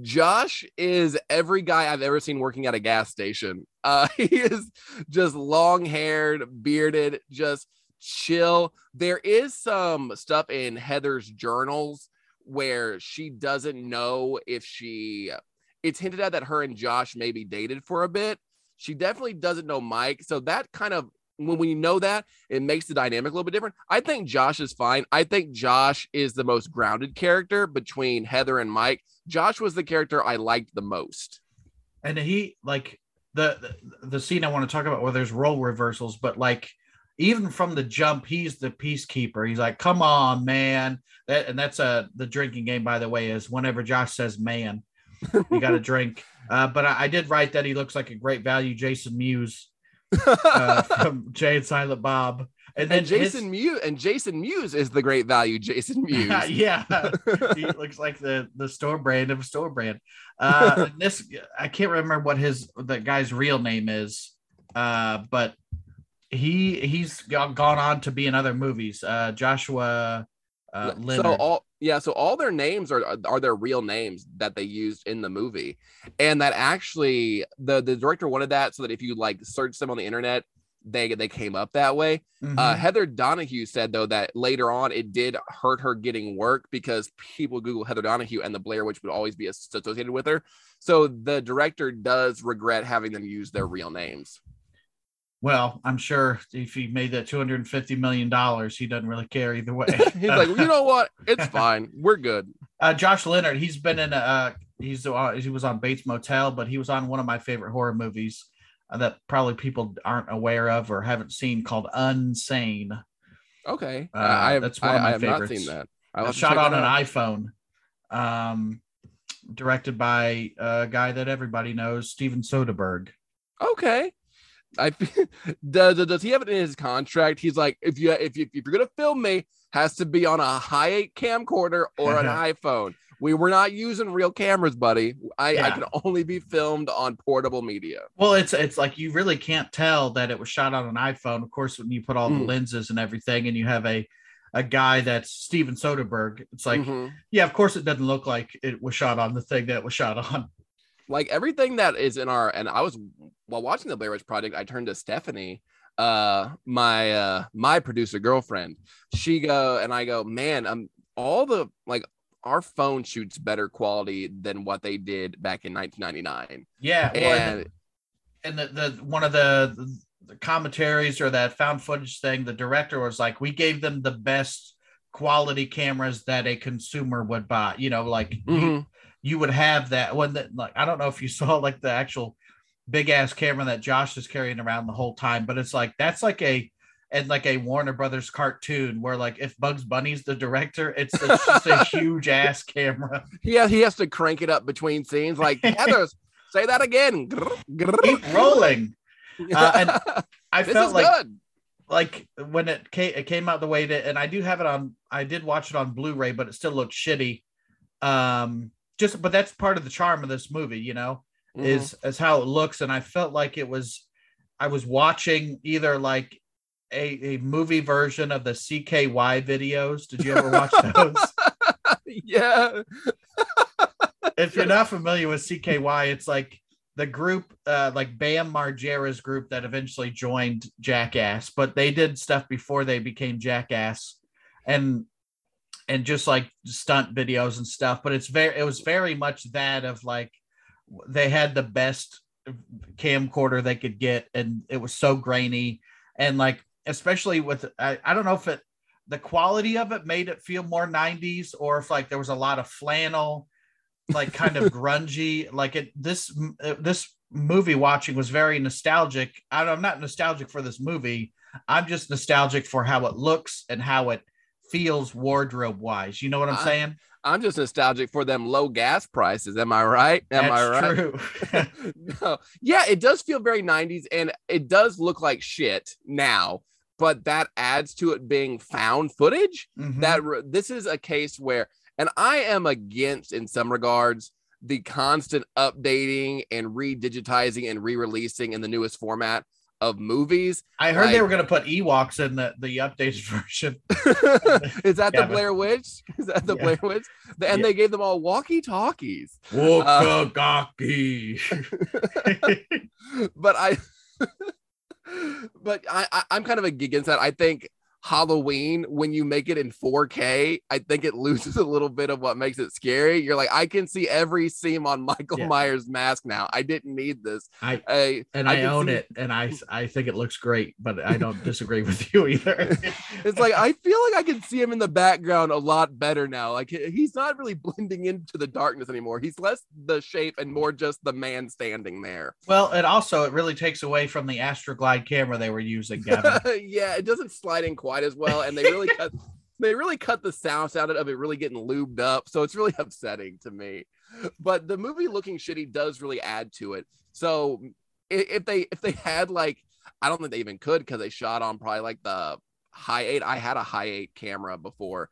[SPEAKER 7] Josh is every guy I've ever seen working at a gas station. <laughs> Uh, he is just long haired, bearded, just chill. There is some stuff in Heather's journals where she doesn't know if she, it's hinted at that her and Josh maybe dated for a bit. She definitely doesn't know Mike. So that kind of, when, when you know that, it makes the dynamic a little bit different. I think Josh is fine. I think Josh is the most grounded character between Heather and Mike. Josh was the character I liked the most.
[SPEAKER 6] And he like the the, the scene I want to talk about where there's role reversals, but like even from the jump, he's the peacekeeper. He's like, "Come on, man!" That and that's a the drinking game, by the way. Is whenever Josh says "man," you got to <laughs> drink. Uh, but I, I did write that he looks like a great value, Jason Mewes uh, from Jay and Silent Bob, and then
[SPEAKER 7] and Jason Mewes and Jason Mewes is the great value. Jason
[SPEAKER 6] his, <laughs>
[SPEAKER 7] Mewes.
[SPEAKER 6] yeah, <laughs> he looks like the the store brand of a store brand. Uh, and this I can't remember what his the guy's real name is, uh, but he he's gone on to be in other movies. Uh, Joshua uh,
[SPEAKER 7] so
[SPEAKER 6] Leonard.
[SPEAKER 7] all yeah, so all their names are are their real names that they used in the movie, and that actually the the director wanted that so that if you like search them on the internet, they they came up that way.
[SPEAKER 6] Mhm.
[SPEAKER 7] Uh, Heather Donahue said though that later on it did hurt her getting work because people Google Heather Donahue and the Blair Witch would always be associated with her. So the director does regret having them use their real names.
[SPEAKER 6] Well, I'm sure if he made that 250 million dollars, he doesn't really care either way. <laughs>
[SPEAKER 7] He's like, you know what? It's <laughs> fine. We're good.
[SPEAKER 6] Uh, Josh Leonard, he's been in uh he's uh, he was on Bates Motel, but he was on one of my favorite horror movies uh, that probably people aren't aware of or haven't seen called Unsane.
[SPEAKER 7] Okay,
[SPEAKER 6] Uh,
[SPEAKER 7] I,
[SPEAKER 6] that's
[SPEAKER 7] I,
[SPEAKER 6] one of my
[SPEAKER 7] I have not seen that.
[SPEAKER 6] Uh,
[SPEAKER 7] have
[SPEAKER 6] shot on an
[SPEAKER 7] out.
[SPEAKER 6] iPhone. Um, directed by a guy that everybody knows, Steven Soderbergh.
[SPEAKER 7] Okay. I does <laughs> does he have it in his contract? He's like, if you if you if you're gonna film me, has to be on a Hi8 camcorder or an <laughs> iPhone. We were not using real cameras, buddy. I, I can only be filmed on portable media.
[SPEAKER 6] Well, it's it's like you really can't tell that it was shot on an iPhone. Of course, when you put all the
[SPEAKER 7] Mm.
[SPEAKER 6] lenses and everything, and you have a a guy that's Steven Soderbergh, it's like,
[SPEAKER 7] Mhm.
[SPEAKER 6] yeah, of course, it doesn't look like it was shot on the thing that was shot on.
[SPEAKER 7] Like everything that is in our and I was while watching the Blair Witch Project, I turned to Stephanie, uh, my uh my producer girlfriend. She go and I go, man, um, all the like our phone shoots better quality than what they did back in 1999.
[SPEAKER 6] Yeah, and,
[SPEAKER 7] And
[SPEAKER 6] the, the one of the, the commentaries or that found footage thing, the director was like, we gave them the best quality cameras that a consumer would buy. You know, like
[SPEAKER 7] Mhm.
[SPEAKER 6] You would have that one that like I don't know if you <laughs> saw like the actual big ass camera that Josh is carrying around the whole time, but it's like that's like a and like a Warner Brothers cartoon where like if Bugs Bunny's the director, it's, it's just a <laughs> huge ass camera.
[SPEAKER 7] yeah, he has to crank it up between scenes. Like <laughs> Heather, say that again.
[SPEAKER 6] Keep rolling. Uh, and I
[SPEAKER 7] This
[SPEAKER 6] felt like
[SPEAKER 7] good.
[SPEAKER 6] like when it came, it came out the way it did, and I do have it on. I did watch it on Blu-ray, but it still looked shitty. Um, just but that's part of the charm of this movie, you know,
[SPEAKER 7] Mhm.
[SPEAKER 6] is is how it looks, and I felt like it was. I was watching either like a, a movie version of the CKY videos. Did you ever watch <laughs> those?
[SPEAKER 7] yeah.
[SPEAKER 6] if you're <laughs> not familiar with CKY, it's like the group, uh, like Bam Margera's group that eventually joined Jackass, but they did stuff before they became Jackass, and and just like stunt videos and stuff. But it's very, it was very much that of like they had the best camcorder they could get, and it was so grainy, and like especially with I, I don't know if it the quality of it made it feel more 90s or if like there was a lot of flannel like kind of <laughs> grungy like it this this movie watching was very nostalgic I, i'm not nostalgic for this movie i'm just nostalgic for how it looks and how it feels wardrobe wise you know what i'm
[SPEAKER 7] I-
[SPEAKER 6] saying
[SPEAKER 7] I'm just nostalgic for them low gas prices. Am I right? Am I right?
[SPEAKER 6] true <laughs>
[SPEAKER 7] no. Yeah, it does feel very 90s and it does look like shit now, but that adds to it being found footage.
[SPEAKER 6] Mhm.
[SPEAKER 7] That re- this is a case where, and I am against in some regards the constant updating and redigitizing and re-releasing in the newest format of movies.
[SPEAKER 6] i heard they were going to put ewoks in the the updated <laughs> version <laughs>
[SPEAKER 7] is that the Blair Witch? Is that the
[SPEAKER 6] Yeah.
[SPEAKER 7] Blair Witch? And
[SPEAKER 6] Yeah.
[SPEAKER 7] they gave them all walkie-talkies.
[SPEAKER 6] Uh, Wokagaki. <laughs>
[SPEAKER 7] but I, but I, I, I'm kind of against that. I think Halloween, when you make it in 4K, I think it <laughs> loses a little bit of what makes it scary. You're like, I can see every seam on <laughs> Michael
[SPEAKER 6] Yeah.
[SPEAKER 7] Myers' mask now. I didn't need this.
[SPEAKER 6] I
[SPEAKER 7] I,
[SPEAKER 6] and
[SPEAKER 7] I
[SPEAKER 6] I, own
[SPEAKER 7] see-
[SPEAKER 6] it, and I I think it looks great, but I don't <laughs> disagree with you either.
[SPEAKER 7] it's like I feel like I can see him in the background a lot better now. Like he's not really blending into the darkness anymore. He's less the shape and more just the man standing there.
[SPEAKER 6] well, it also it really takes away from the Astroglide camera they were using, Gavin.
[SPEAKER 7] yeah, it doesn't slide in quite as well, and they really cut <laughs> they really cut the sound out of it really getting lubed up, so it's really <laughs> upsetting to me. But the movie looking shitty does really add to it. So if they if they had like I don't think they even could because they shot on probably like the Hi8. I had a Hi8 camera before,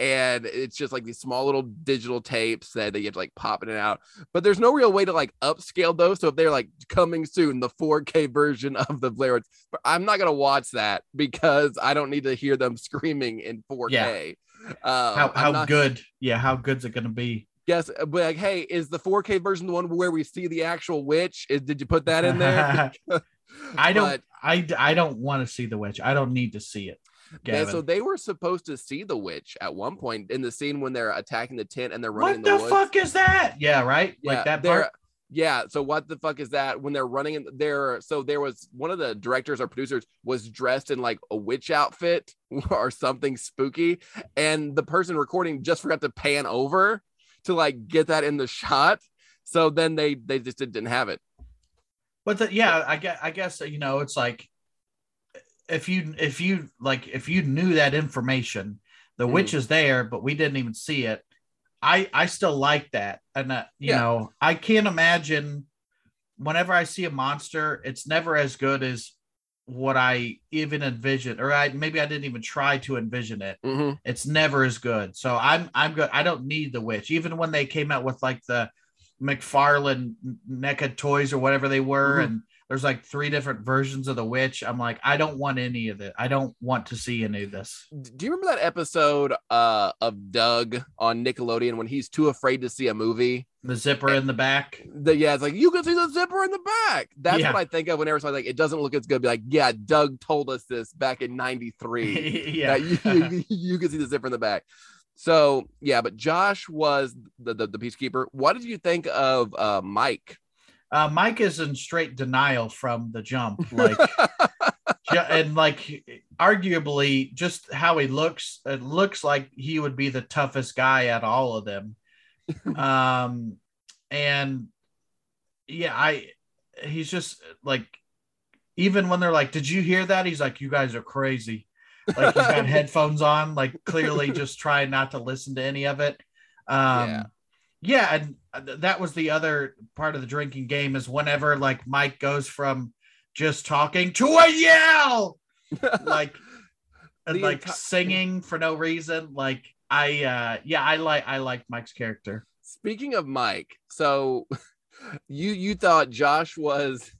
[SPEAKER 7] and it's just like these small little digital tapes that you have to like pop in and out. But there's no real way to like upscale those. So if they're like coming soon, the 4K version of the Blair Witch, but I'm not gonna watch that because I don't need to hear them screaming in 4K. Um,
[SPEAKER 6] how how
[SPEAKER 7] not-
[SPEAKER 6] good? Yeah, how good's it to be?
[SPEAKER 7] Yes, but like, hey, is the 4K version the one where we see the actual witch? Is, did you put that in there? <laughs>
[SPEAKER 6] I don't.
[SPEAKER 7] But-
[SPEAKER 6] I I don't want to see the witch. I don't need to see it.
[SPEAKER 7] Yeah,
[SPEAKER 6] Gavin.
[SPEAKER 7] so they were supposed to see the witch at one point in the scene when they're attacking the tent and they're running
[SPEAKER 6] what
[SPEAKER 7] the,
[SPEAKER 6] the fuck is that? Yeah, right.
[SPEAKER 7] Yeah,
[SPEAKER 6] like that part.
[SPEAKER 7] Yeah, so what the fuck is that when they're running in there? So there was one of the directors or producers was dressed in like a witch outfit <laughs> or something spooky, and the person recording just forgot to pan over to like get that in the shot. So then they they just didn't have it.
[SPEAKER 6] But the, yeah, I guess I guess you know it's like if you if you like if you knew that information, the
[SPEAKER 7] Mhm.
[SPEAKER 6] witch is there, but we didn't even see it. I I still like that, and uh, you
[SPEAKER 7] Yeah.
[SPEAKER 6] know I can't imagine. Whenever I see a monster, it's never as good as what I even envisioned, or I maybe I didn't even try to envision it.
[SPEAKER 7] Mhm.
[SPEAKER 6] It's never as good. So I'm I'm good. I don't need the witch. Even when they came out with like the McFarlane NECA toys or whatever they were,
[SPEAKER 7] Mhm.
[SPEAKER 6] and there's like three different versions of the witch. I'm like, I don't want any of it. I don't want to see any of this.
[SPEAKER 7] Do you remember that episode uh, of Doug on Nickelodeon when he's too afraid to see a movie?
[SPEAKER 6] The zipper in the back.
[SPEAKER 7] The, yeah, it's like you can see the zipper in the back. That's
[SPEAKER 6] Yeah.
[SPEAKER 7] what I think of whenever somebody's like, it doesn't look as good. Be like, yeah, Doug told us this back in '93.
[SPEAKER 6] yeah.
[SPEAKER 7] you, you, you can see the zipper in the back. So yeah, but Josh was the, the, the peacekeeper. What did you think of uh, Mike?
[SPEAKER 6] Uh, Mike is in straight denial from the jump. Like, <laughs> and like, arguably, just how he looks, it looks like he would be the toughest guy at all of them. <laughs> um, and yeah, I, he's just like, even when they're like, "Did you hear that?" He's like, "You guys are crazy." Like he's got <laughs> headphones on, like clearly just trying not to listen to any of it. Um,
[SPEAKER 7] Yeah.
[SPEAKER 6] yeah, and that was the other part of the drinking game is whenever like Mike goes from just talking to a yell, <laughs> like and
[SPEAKER 7] The
[SPEAKER 6] like
[SPEAKER 7] enti-
[SPEAKER 6] singing for no reason. Like I, uh yeah, I like I like Mike's character.
[SPEAKER 7] Speaking of Mike, so <laughs> you you thought Josh was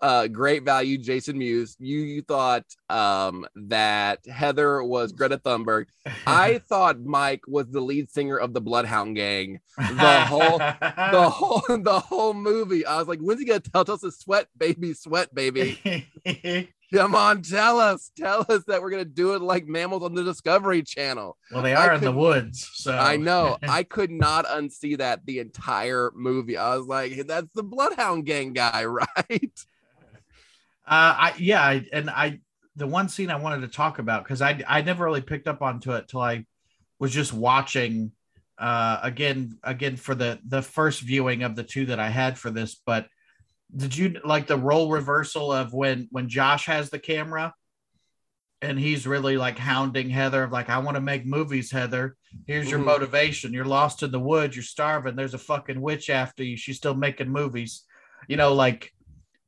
[SPEAKER 7] uh great value Jason Mewes. You you thought um that Heather was Greta Thunberg. I <laughs> thought Mike was the lead singer of the Bloodhound Gang. The <laughs> whole the whole <laughs> the whole movie. I was like, when's he gonna tell us to sweat baby, sweat baby? Come on, tell us, tell us that we're gonna do it like mammals on the Discovery Channel.
[SPEAKER 6] well, they are in the woods, so
[SPEAKER 7] I know. <laughs> I could not unsee that the entire movie. I was like, that's the Bloodhound Gang guy, <laughs> right?
[SPEAKER 6] Uh, I yeah, I, and I the one scene I wanted to talk about because I I never really picked up onto it till I was just watching uh again again for the the first viewing of the two that I had for this. But did you like the role reversal of when when Josh has the camera and he's really like hounding Heather of like I want to make movies, Heather. Here's your
[SPEAKER 7] Mhm.
[SPEAKER 6] motivation. You're lost in the woods. You're starving. There's a fucking witch after you. She's still making movies. You know, like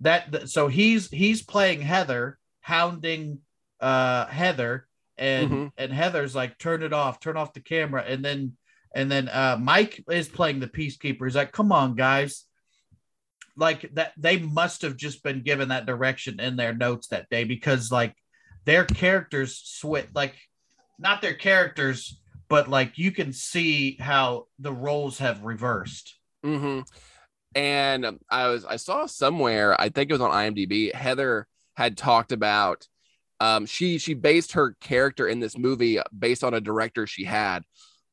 [SPEAKER 6] that so he's he's playing heather hounding uh heather and
[SPEAKER 7] Mhm.
[SPEAKER 6] and heather's like turn it off turn off the camera and then and then uh mike is playing the peacekeeper he's like come on guys like that they must have just been given that direction in their notes that day because like their characters switch like not their characters but like you can see how the roles have reversed.
[SPEAKER 7] Hmm And um, I was I saw somewhere, I think it was on IMDb, Heather had talked about um she she based her character in this movie based on a director she had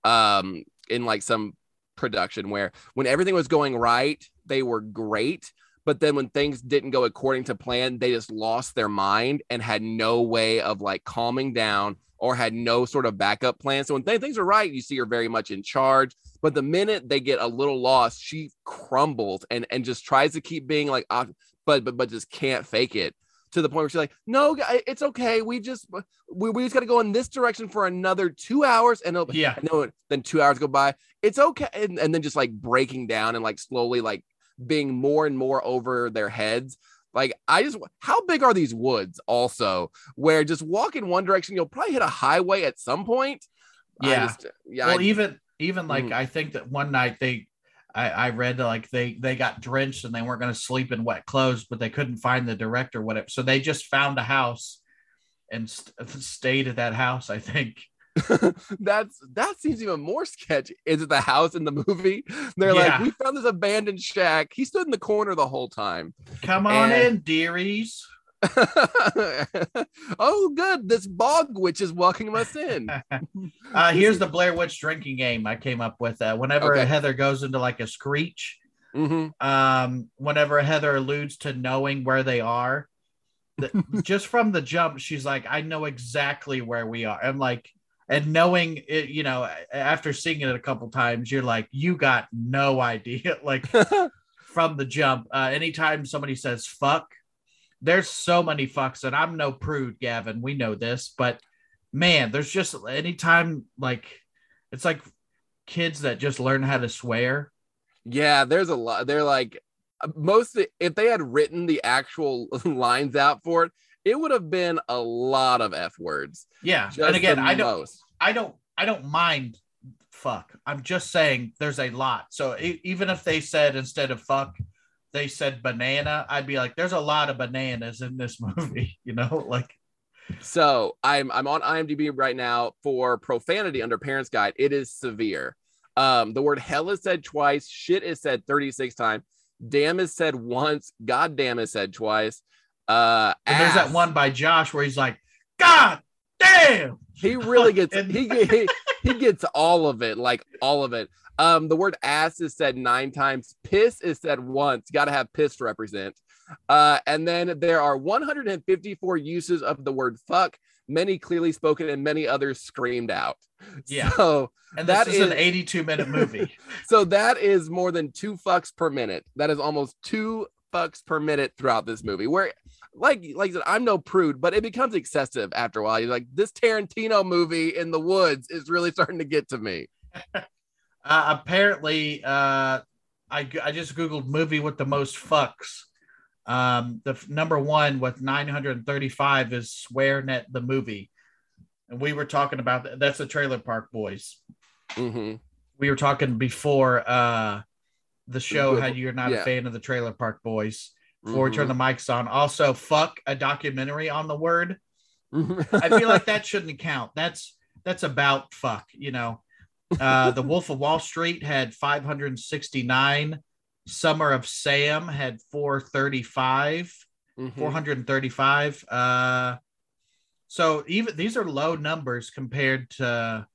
[SPEAKER 7] um in like some production where when everything was going right, they were great. But then when things didn't go according to plan, they just lost their mind and had no way of like calming down or had no sort of backup plan. So when th- things are right, you see her very much in charge. But the minute they get a little lost, she crumbles and and just tries to keep being like, uh, but but but just can't fake it to the point where she's like, no, it's okay. We just we, we just got to go in this direction for another two hours, and
[SPEAKER 6] yeah
[SPEAKER 7] and then, then two hours go by. It's okay, and, and then just like breaking down and like slowly like being more and more over their heads. Like I just, how big are these woods? Also, where just walk in one direction, you'll probably hit a highway at some point.
[SPEAKER 6] Yeah.
[SPEAKER 7] just- yeah.
[SPEAKER 6] well
[SPEAKER 7] I-
[SPEAKER 6] even even like
[SPEAKER 7] Mhm.
[SPEAKER 6] i think that one night they I, I read like they they got drenched and they weren't going to sleep in wet clothes but they couldn't find the director whatever so they just found a house and st- <laughs> stayed at that house i think <laughs>
[SPEAKER 7] that's that seems even more sketchy. Is it the house in the movie? They're like, we found this abandoned shack. He stood in the corner the whole time.
[SPEAKER 6] come on
[SPEAKER 7] And-
[SPEAKER 6] in dearies <laughs>
[SPEAKER 7] oh, good. This bog witch is welcoming us in. <laughs>
[SPEAKER 6] uh here's the blair witch drinking game i came up with uh, whenever
[SPEAKER 7] Okay.
[SPEAKER 6] heather goes into like a screech
[SPEAKER 7] hmm
[SPEAKER 6] um whenever heather alludes to knowing where they are the, just from the jump she's like i know exactly where we are i'm like and knowing it you know after seeing it a couple times you're like you got no <laughs> idea like from the jump uh anytime somebody says fuck there's so many fucks and i'm no prude gavin we know this but man there's just anytime like it's like kids that just learn how to swear
[SPEAKER 7] Yeah, there's a lot. They're like most if they had written the actual <laughs> lines out for it, it would have been a lot of F words.
[SPEAKER 6] yeah
[SPEAKER 7] Just
[SPEAKER 6] and again i don't
[SPEAKER 7] most.
[SPEAKER 6] I don't I don't mind fuck. I'm just saying there's a lot. So even if they said instead of fuck, they said banana, I'd be like, there's a lot of bananas in this <laughs> movie, you know, like
[SPEAKER 7] So I'm I'm on IMDb right now for profanity under Parents Guide. It is severe. Um, the word hell is said twice. Shit is said 36 times. Damn is said once. God damn is said twice. Uh,
[SPEAKER 6] and there's that one by Josh where he's like, God damn.
[SPEAKER 7] He really gets <laughs>
[SPEAKER 6] And-
[SPEAKER 7] he, he he gets all of it, like all of it. Um, the word ass is said nine times. Piss is said once. Got to have piss to represent. Uh, and then there are 154 uses of the word fuck, many clearly spoken and many others screamed out.
[SPEAKER 6] Yeah.
[SPEAKER 7] So
[SPEAKER 6] And
[SPEAKER 7] That
[SPEAKER 6] this is, an 82 minute movie. <laughs>
[SPEAKER 7] so that is more than two fucks per minute. That is almost two fucks per minute throughout this movie. Where, like, like I said, I'm no prude, but it becomes excessive after a while. You're like, this Tarantino movie in the woods is really <laughs> starting to get to me. <laughs>
[SPEAKER 6] uh, apparently, uh, I, I just Googled movie with the most fucks. Um, the f- number one with 935 is SwearNet the movie, and we were talking about that. That's the Trailer Park Boys.
[SPEAKER 7] hmm
[SPEAKER 6] We were talking before uh, the show how you're not
[SPEAKER 7] yeah.
[SPEAKER 6] a fan of the Trailer Park Boys. Before we turn the mics on, also fuck a documentary on the word. I feel like <laughs> that shouldn't count. That's that's about fuck, you know. Uh the Wolf of Wall Street had 569. Summer of Sam had 435,
[SPEAKER 7] Mhm.
[SPEAKER 6] 435. Uh so even these are low numbers compared to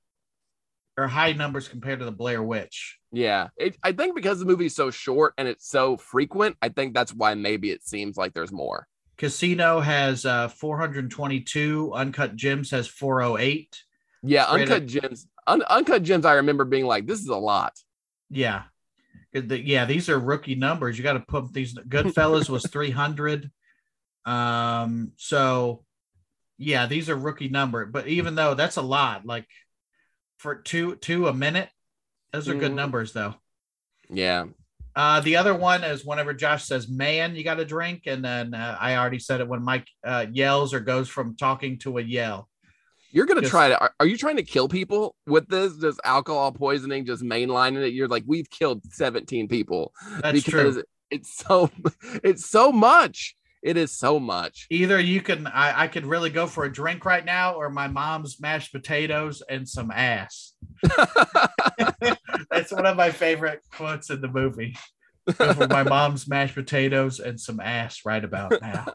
[SPEAKER 6] or high numbers compared to the Blair Witch.
[SPEAKER 7] Yeah, it, I think because the movie's so short and it's so frequent, I think that's why maybe it seems like there's more.
[SPEAKER 6] Casino has uh 422, Uncut Gems has 408.
[SPEAKER 7] Yeah,
[SPEAKER 6] Straight
[SPEAKER 7] uncut
[SPEAKER 6] up.
[SPEAKER 7] gems, un, uncut gems. I remember being like, this is a lot.
[SPEAKER 6] Yeah, yeah, these are rookie numbers. You got to put these. Goodfellas was <laughs> 300. Um, so yeah, these are rookie number. But even though that's a lot, like for two two a minute, those are good
[SPEAKER 7] Mhm.
[SPEAKER 6] numbers though.
[SPEAKER 7] Yeah,
[SPEAKER 6] Uh, the other one is whenever Josh says "man," you got to drink, and then uh, I already said it when Mike uh, yells or goes from talking to a yell.
[SPEAKER 7] you're gonna
[SPEAKER 6] Just-
[SPEAKER 7] try to. Are, are you trying to kill people with this? Just alcohol poisoning, just mainlining it. You're like, we've killed 17 people
[SPEAKER 6] That's true.
[SPEAKER 7] it's so, <laughs> it's so much. It is so much.
[SPEAKER 6] Either you can, I, I could really go for a drink right now, or my mom's mashed potatoes and some ass. <laughs> That's one of my favorite quotes in the movie. For my mom's mashed potatoes and some ass right about now.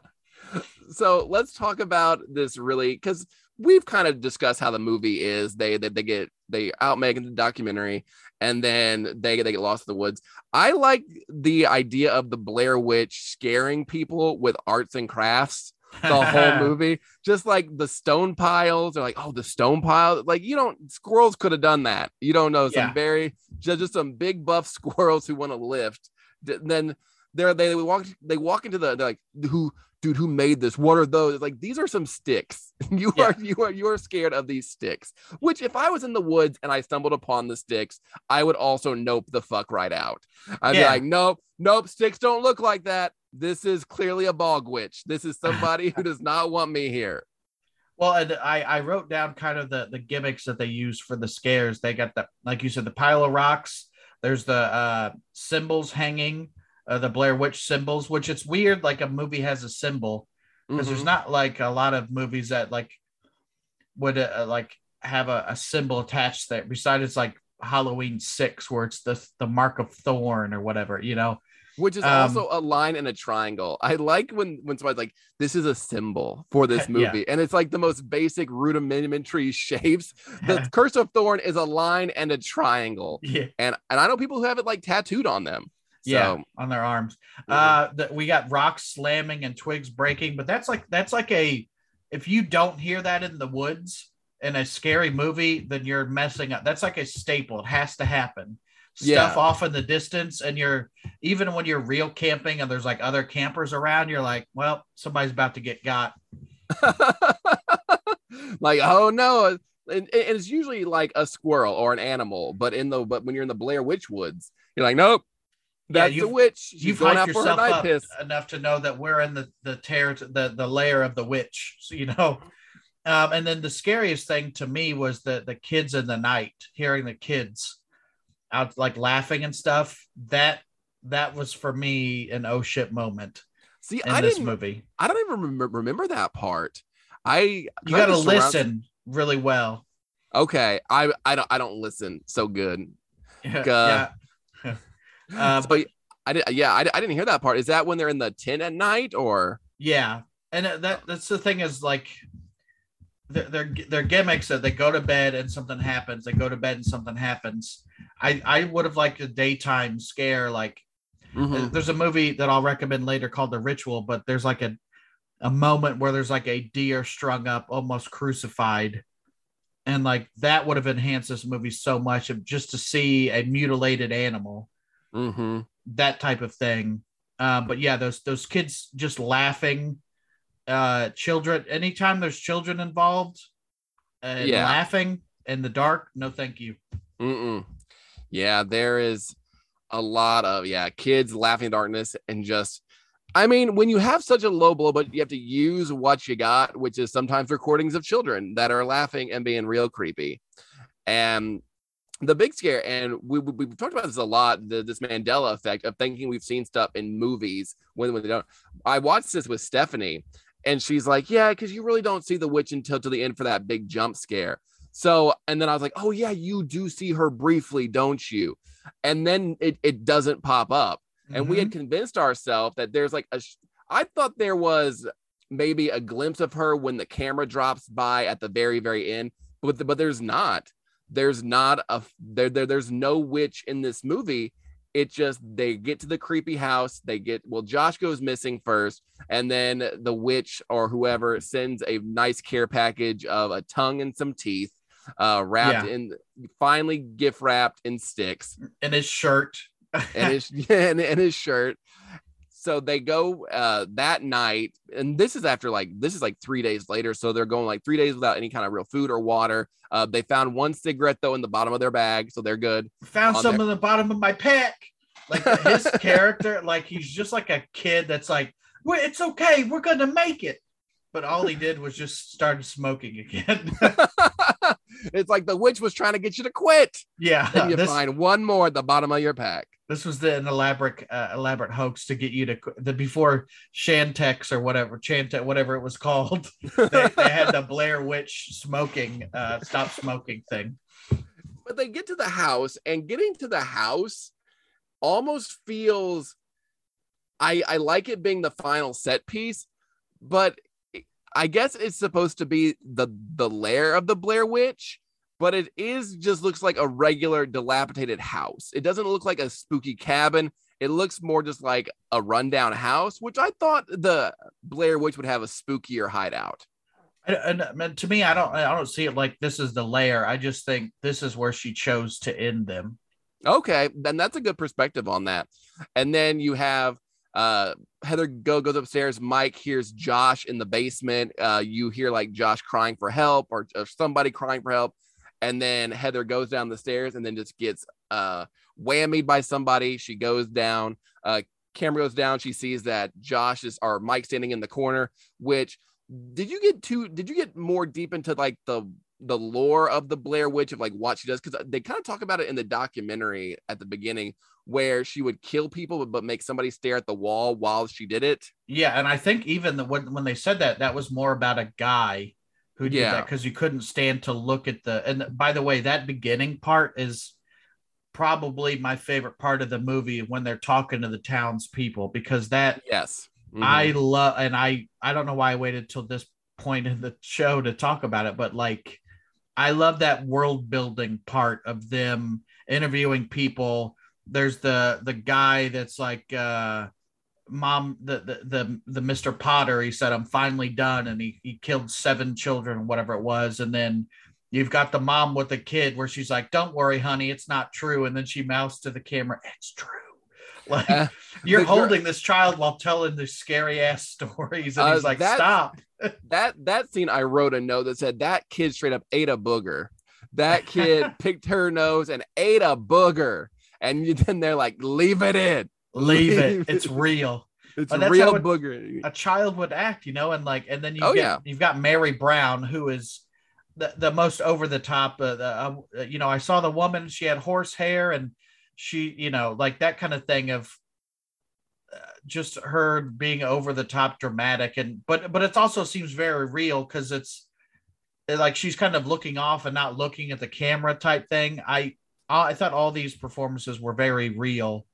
[SPEAKER 6] <laughs>
[SPEAKER 7] so let's talk about this really because we've kind of discussed how the movie is they they, they get they out making the documentary and then they they get lost in the woods. I like the idea of the blair witch scaring people with arts and crafts the whole <laughs> movie. Just like the stone piles they're like oh the stone pile. Like you don't squirrels could have done that. You don't know some
[SPEAKER 6] Yeah.
[SPEAKER 7] very just, just some big buff <laughs> squirrels who want to lift then they're they walk they walk into the they're like who dude who made this? What are those? Like these are some sticks. <laughs> You
[SPEAKER 6] Yeah.
[SPEAKER 7] are you are you are scared of these sticks which if i was in the woods and i stumbled upon the sticks i would also nope the fuck right out. I'd be like nope nope sticks don't look like that. This is clearly a bog witch. This is somebody who does not want me here.
[SPEAKER 6] Well, and I, I wrote down kind of the, the gimmicks that they use for the scares. They got the, like you said, the pile of rocks. There's the uh, symbols hanging, uh, the Blair Witch symbols, which it's weird. Like a movie has a symbol because
[SPEAKER 7] Mhm.
[SPEAKER 6] there's not like a lot of movies that like would uh, like have a, a symbol attached that Besides, it's like Halloween six, where it's the the mark of thorn or whatever. You know,
[SPEAKER 7] which is
[SPEAKER 6] Um,
[SPEAKER 7] also a line and a triangle. I like when when somebody's like, "This is a symbol for this <laughs>
[SPEAKER 6] Yeah.
[SPEAKER 7] movie," and it's like the most basic rudimentary <laughs> shapes. The <laughs> Curse of Thorn is a line and a triangle,
[SPEAKER 6] yeah,
[SPEAKER 7] and and I know people who have it like tattooed on them. So,
[SPEAKER 6] yeah, on their arms.
[SPEAKER 7] Mhm.
[SPEAKER 6] Uh, that we got rocks slamming and twigs breaking, but that's like that's like a if you don't hear that in the woods in a scary movie, then you're messing up. That's like a staple. It has to happen. Stuff
[SPEAKER 7] Yeah.
[SPEAKER 6] off in the distance, and you're even when you're real camping and there's like other campers around, you're like, well, somebody's about to get got. <laughs>
[SPEAKER 7] like oh no, and, and it's usually like a squirrel or an animal, but in the but when you're in the Blair Witch woods, you're like, nope,
[SPEAKER 6] Yeah,
[SPEAKER 7] that's the
[SPEAKER 6] you've-
[SPEAKER 7] witch. She's
[SPEAKER 6] You've
[SPEAKER 7] going out for her
[SPEAKER 6] yourself
[SPEAKER 7] night
[SPEAKER 6] up
[SPEAKER 7] piss.
[SPEAKER 6] enough to know that we're in the the tear the the lair of the witch. So you know, um, and then the scariest thing to me was the the kids in the night, hearing the kids out like laughing and stuff. That that was for me an oh shit moment
[SPEAKER 7] See,
[SPEAKER 6] in
[SPEAKER 7] I
[SPEAKER 6] this
[SPEAKER 7] didn't.
[SPEAKER 6] movie.
[SPEAKER 7] I don't even remember, remember that part. I
[SPEAKER 6] You got to listen really well.
[SPEAKER 7] Okay, I I don't I don't listen so good. <laughs>
[SPEAKER 6] Yeah. yeah. Uh,
[SPEAKER 7] but I did yeah I, I didn't hear that part. Is that when they're in the tent at night or?
[SPEAKER 6] Yeah, and uh, that that's the thing is like their their, their gimmicks that they go to bed and something happens. They go to bed and something happens. I I would have liked a daytime scare. Like
[SPEAKER 7] Mhm.
[SPEAKER 6] there's a movie that I'll recommend later called The Ritual, but there's like a a moment where there's like a deer strung up, almost crucified. And like that would have enhanced this movie so much of just to see a mutilated animal
[SPEAKER 7] Mhm.
[SPEAKER 6] that type of thing. Uh, but yeah, those those kids just laughing, uh, children. Anytime there's children involved, and
[SPEAKER 7] Yeah.
[SPEAKER 6] laughing in the dark, no, thank you.
[SPEAKER 7] Mm-mm. Yeah, there is a lot of yeah kids laughing in darkness and just I mean, when you have such a low blow, but you have to use what you got, which is sometimes recordings of children that are laughing and being real creepy. And the big scare, and we, we, we've talked about this a lot, the, this Mandela effect of thinking we've seen stuff in movies when, when they don't. I watched this with Stephanie, and she's like, Yeah, because you really don't see the witch until to the end for that big jump scare. So, and then I was like, Oh, yeah, you do see her briefly, don't you? And then it, it doesn't pop up and we had
[SPEAKER 6] Mm-hmm.
[SPEAKER 7] convinced ourselves that there's like a. I thought there was maybe a glimpse of her when the camera drops by at the very very end but but there's not there's not a there, there there's no witch in this movie it just they get to the creepy house they get well josh goes missing first and then the witch or whoever sends a nice care package of a tongue and some teeth uh wrapped
[SPEAKER 6] Yeah.
[SPEAKER 7] in finally gift wrapped in sticks
[SPEAKER 6] in his shirt.
[SPEAKER 7] and his <laughs> and, and his shirt. So they go uh that night, and this is after like this is like three days later. So they're going like three days without any kind of real food or water. Uh, they found one cigarette though in the bottom of their bag, so they're good.
[SPEAKER 6] Found some
[SPEAKER 7] there.
[SPEAKER 6] in the bottom of my pack. Like his <laughs> character, like he's just like a kid that's like, well, it's okay, we're gonna make it. But all he did was just started smoking again. <laughs>
[SPEAKER 7] it's like the witch was trying to get you to quit.
[SPEAKER 6] yeah,
[SPEAKER 7] Then you
[SPEAKER 6] this,
[SPEAKER 7] find one more at the bottom of your pack.
[SPEAKER 6] this was the, an elaborate uh, elaborate hoax to get you to the before Chantix or whatever Chantix whatever it was called. <laughs> They, they had the Blair Witch smoking uh, stop smoking thing.
[SPEAKER 7] but they get to the house and getting to the house almost feels I I like it being the final set piece, but I guess it's supposed to be the the lair of the Blair Witch, but it is just looks like a regular dilapidated house. It doesn't look like a spooky cabin. It looks more just like a rundown house, which I thought the Blair Witch would have a spookier hideout.
[SPEAKER 6] And, and, to me, I don't I don't see it like this is the lair. I just think this is where she chose to end them.
[SPEAKER 7] Okay, then that's a good perspective on that. And then you have uh Heather go goes upstairs. Mike hears Josh in the basement. Uh, you hear like Josh crying for help or, or somebody crying for help. And then Heather goes down the stairs and then just gets uh whammied by somebody. She goes down. Uh, camera goes down. She sees that Josh is or Mike standing in the corner. Which did you get too? Did you get more deep into like the the lore of the Blair Witch of like what she does because they kind of talk about it in the documentary at the beginning where she would kill people but, but make somebody stare at the wall while she did it.
[SPEAKER 6] Yeah, and I think even the, when when they said that, that was more about a guy who did
[SPEAKER 7] Yeah.
[SPEAKER 6] that because you couldn't stand to look at the. And by the way, that beginning part is probably my favorite part of the movie when they're talking to the townspeople because that
[SPEAKER 7] Yes. Mhm.
[SPEAKER 6] I love, and I I don't know why I waited till this point in the show to talk about it, but like I love that world building part of them interviewing people. There's the the guy that's like uh mom the the the, the Mr. Potter, he said, I'm finally done, and he he killed seven children, whatever it was, and then You've got the mom with the kid where she's like, "Don't worry, honey, it's not true," and then she mouths to the camera, "It's true." <laughs> Like
[SPEAKER 7] Uh,
[SPEAKER 6] you're holding this child while telling the scary ass <laughs> stories, and
[SPEAKER 7] Uh,
[SPEAKER 6] he's like,
[SPEAKER 7] that's-
[SPEAKER 6] "Stop!" <laughs>
[SPEAKER 7] that that scene I wrote a note that said that kid straight up ate a booger. That kid picked her nose and ate a booger. And then they're like, leave it in.
[SPEAKER 6] Leave it. <laughs> It's real.
[SPEAKER 7] It's
[SPEAKER 6] But
[SPEAKER 7] a
[SPEAKER 6] that's
[SPEAKER 7] real
[SPEAKER 6] how
[SPEAKER 7] booger.
[SPEAKER 6] a child would act, you know, and like, and then you
[SPEAKER 7] Oh,
[SPEAKER 6] get,
[SPEAKER 7] yeah.
[SPEAKER 6] you've got Mary Brown, who is the, the most over the top. Uh, the, uh, you know, I saw the woman; she had horse hair, and she, you know, like that kind of thing of uh, just her being over the top dramatic, and but but it also seems very real because it's uh, like she's kind of looking off and not looking at the camera type thing. I I thought all these performances were very real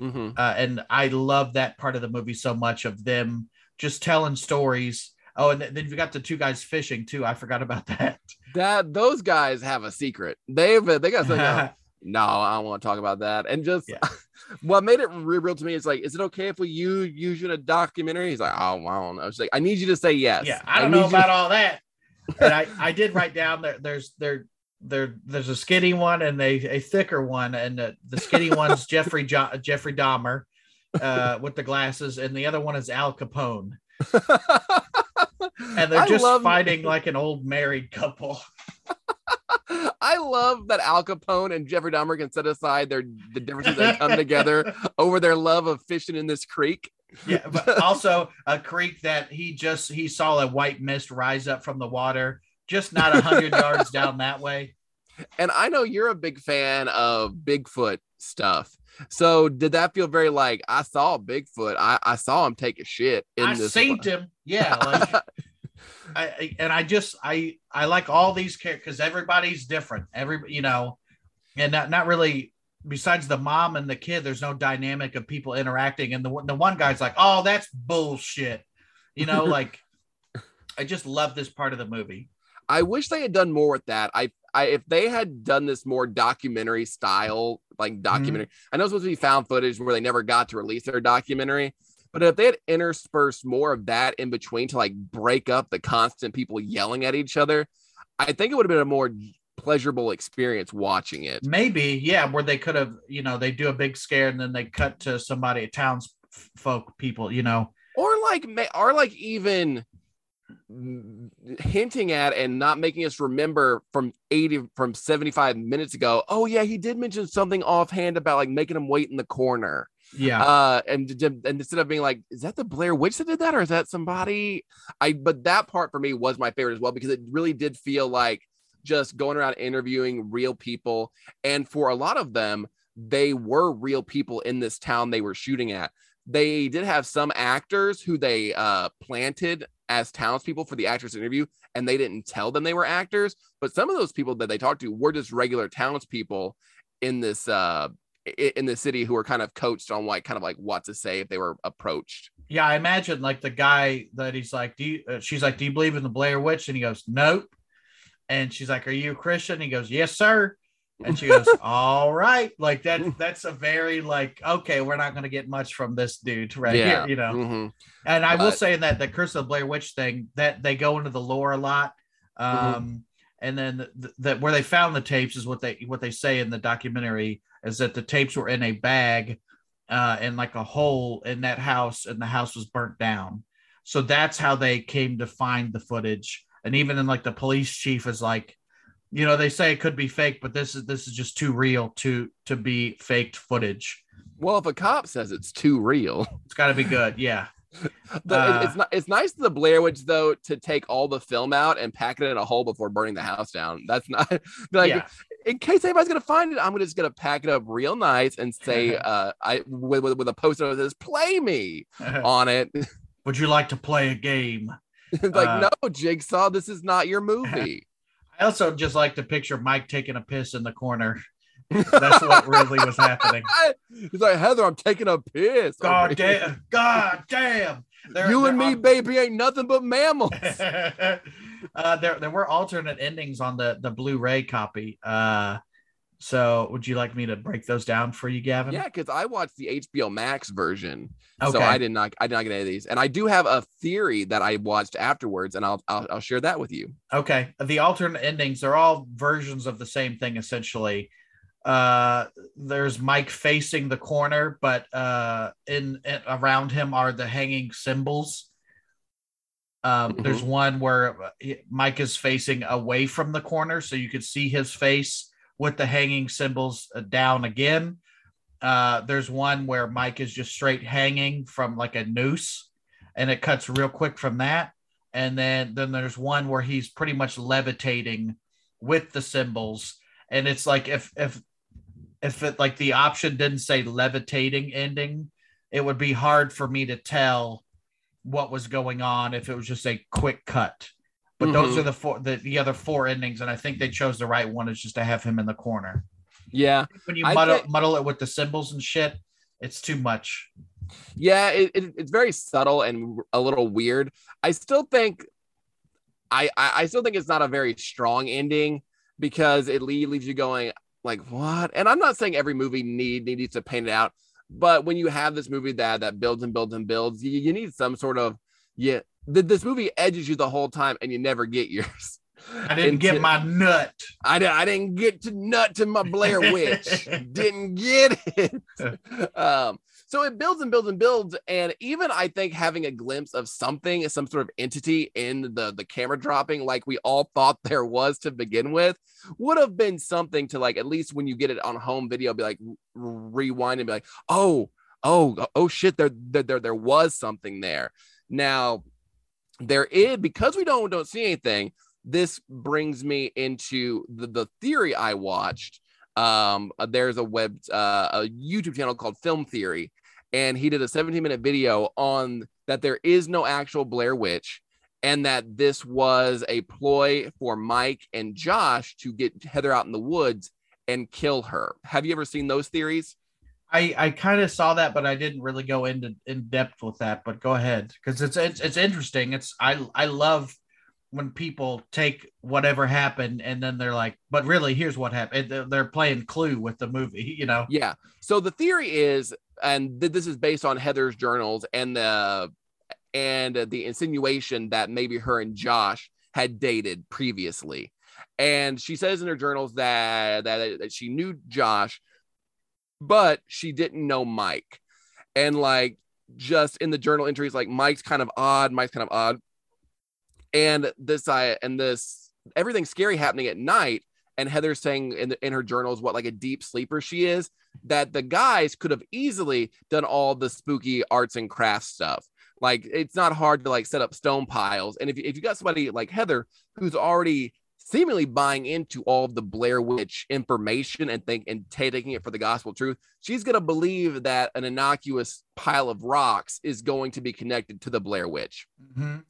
[SPEAKER 7] Mhm.
[SPEAKER 6] uh, and I love that part of the movie so much of them just telling stories. Oh, and then you got the two guys fishing too. I forgot about that.
[SPEAKER 7] That those guys have a secret. They've they got something. <laughs> no, I don't want to talk about that. And just
[SPEAKER 6] Yeah. <laughs>
[SPEAKER 7] what made it real to me is like, is it okay if we use use you in a documentary? He's like, oh, I don't know. It's like, I need you to say yes.
[SPEAKER 6] yeah, I don't know
[SPEAKER 7] need you-
[SPEAKER 6] about all that. And I, I did write down there. There's there there there's a skinny one and a, a thicker one, and the, the skinny <laughs> one's Jeffrey jo- Jeffrey Dahmer uh, with the glasses, and the other one is Al Capone, <laughs> and they're just
[SPEAKER 7] love-
[SPEAKER 6] fighting <laughs> like an old married couple.
[SPEAKER 7] I love that Al Capone and Jeffrey Dahmer can set aside their the differences that come together over their love of fishing in this creek.
[SPEAKER 6] Yeah, but also a creek that he just he saw a white mist rise up from the water, just not a hundred yards down that way. <laughs>
[SPEAKER 7] And I know you're a big fan of Bigfoot stuff. So did that feel very like I saw Bigfoot? I, I saw him take a shit in
[SPEAKER 6] I
[SPEAKER 7] this.
[SPEAKER 6] seen him. Yeah, like <laughs> I, I and I just I I like all these characters because everybody's different. Every you know, and not not really. Besides the mom and the kid, there's no dynamic of people interacting. And the the one guy's like, "Oh, that's bullshit," you know. <laughs> like, I just love this part of the movie.
[SPEAKER 7] I wish they had done more with that. I, I if they had done this more documentary style, like mm-hmm. documentary. I know it's supposed to be found footage where they never got to release their documentary, but if they had interspersed more of that in between to like break up the constant people yelling at each other, I think it would have been a more pleasurable experience watching it.
[SPEAKER 6] Maybe, yeah, where they could have, you know, they do a big scare and then they cut to somebody, townsfolk people, you know.
[SPEAKER 7] or like or like even hinting at and not making us remember from 80 from 75 minutes ago oh yeah he did mention something offhand about like making him wait in the corner.
[SPEAKER 6] Yeah.
[SPEAKER 7] uh and, and instead of being like is that the blair witch that did that or is that somebody? I but that part for me was my favorite as well because it really did feel like just going around interviewing real people and for a lot of them they were real people in this town they were shooting at. They did have some actors who they uh planted as townspeople for the actors interview and they didn't tell them they were actors but some of those people that they talked to were just regular townspeople in this uh in the city who were kind of coached on like kind of like what to say if they were approached
[SPEAKER 6] Yeah, I imagine like the guy that he's like, do you, uh, she's like, do you believe in the Blair Witch? And he goes, nope. And she's like, are you a Christian? He goes, yes, sir. And she goes, all right. Like that, that's a very like, okay, we're not going to get much from this dude right
[SPEAKER 7] Yeah.
[SPEAKER 6] here, you know?
[SPEAKER 7] Mhm.
[SPEAKER 6] And I will
[SPEAKER 7] But-
[SPEAKER 6] say that the Curse of the Blair Witch thing that they go into the lore a lot. Um,
[SPEAKER 7] Mm-hmm.
[SPEAKER 6] and then th- that where they found the tapes is what they what they say in the documentary is that the tapes were in a bag uh in like a hole in that house and the house was burnt down. So that's how they came to find the footage. And even in like the police chief is like, you know, they say it could be fake, but this is this is just too real to to be faked footage.
[SPEAKER 7] well if a cop says it's too real
[SPEAKER 6] It's got to be good. Yeah. <laughs>
[SPEAKER 7] the,
[SPEAKER 6] Uh,
[SPEAKER 7] it's not it's nice to the blair witch though to take all the film out and pack it in a hole before burning the house down that's not <laughs> like
[SPEAKER 6] yeah.
[SPEAKER 7] in case anybody's gonna find it, I'm just gonna pack it up real nice and say, <laughs> uh, I with, with, with a poster that says "Play me" on it.
[SPEAKER 6] Would you like to play a game?
[SPEAKER 7] Like,
[SPEAKER 6] Uh,
[SPEAKER 7] no, Jigsaw, this is not your movie.
[SPEAKER 6] I also just like to picture Mike taking a piss in the corner. That's what really was happening. <laughs>
[SPEAKER 7] He's like, Heather, I'm taking a piss.
[SPEAKER 6] God damn! God damn! There-
[SPEAKER 7] you
[SPEAKER 6] there
[SPEAKER 7] and me, baby, ain't nothing but mammals. <laughs>
[SPEAKER 6] uh, there, there were alternate endings on the the Blu-ray copy. Uh, so, would you like me to break those down for you, Gavin?
[SPEAKER 7] yeah, because I watched the HBO Max version, so I did not, I did not get any of these, and I do have a theory that I watched afterwards, and I'll, I'll, I'll share that with you.
[SPEAKER 6] Okay. The alternate endings are all versions of the same thing essentially. Uh there's Mike facing the corner, but uh in, in around him are the hanging symbols. Um
[SPEAKER 7] Mhm.
[SPEAKER 6] there's one where uh, Mike is facing away from the corner so you could see his face with the hanging symbols uh, down again. Uh there's one where Mike is just straight hanging from like a noose and it cuts real quick from that. And then then there's one where he's pretty much levitating with the symbols. And it's like if if if it like the option didn't say levitating ending it would be hard for me to tell what was going on if it was just a quick cut but those
[SPEAKER 7] Mhm.
[SPEAKER 6] are the four the, the other four endings and i think they chose the right one is just to have him in the corner
[SPEAKER 7] Yeah,
[SPEAKER 6] when you muddle, muddle it with the symbols and shit it's too much
[SPEAKER 7] yeah, it, it, it's very subtle and a little weird. I still think, I, I, I still think it's not a very strong ending because it le- leaves you going like what? And I'm not saying every movie need needs to paint it out, but when you have this movie that that builds and builds and builds, you, you need some sort of yeah. th- this movie edges you the whole time, and you never get yours.
[SPEAKER 6] i didn't get my nut
[SPEAKER 7] I, I didn't get to nut to my Blair <laughs> Witch. didn't get it. um, so it builds and builds and builds. And even I think having a glimpse of something, some sort of entity in the, the camera dropping, like we all thought there was to begin with, would have been something to like, at least when you get it on home video, be like, rewind and be like, oh, oh oh shit there there there, there was something there now there is because we don't don't see anything this brings me into the, the theory i watched. Um uh, there's a web uh, a youtube channel called film theory and he did a 17 minute video on that there is no actual blair witch and that this was a ploy for mike and josh to get heather out in the woods and kill her. Have you ever seen those theories
[SPEAKER 6] I, I kind of saw that, but I didn't really go into in depth with that. But go ahead, because it's, it's it's interesting. It's I I love when people take whatever happened and then they're like, but really, here's what happened. They're- playing Clue with the movie, <laughs> you know.
[SPEAKER 7] Yeah. So the theory is, and th- this is based on Heather's journals and the and the insinuation that maybe her and Josh had dated previously. And she says in her journals that that, that she knew Josh, but she didn't know Mike. And like just in the journal entries, like Mike's kind of odd, Mike's kind of odd. And this I and this everything scary happening at night. And Heather's saying in, the, in her journals what like a deep sleeper she is, that the guys could have easily done all the spooky arts and crafts stuff. Like it's not hard to like set up stone piles. And if if you got somebody like Heather who's already seemingly buying into all of the Blair Witch information and think and ta- taking it for the gospel truth, she's gonna believe that an innocuous pile of rocks is going to be connected to the Blair Witch.
[SPEAKER 6] Mhm.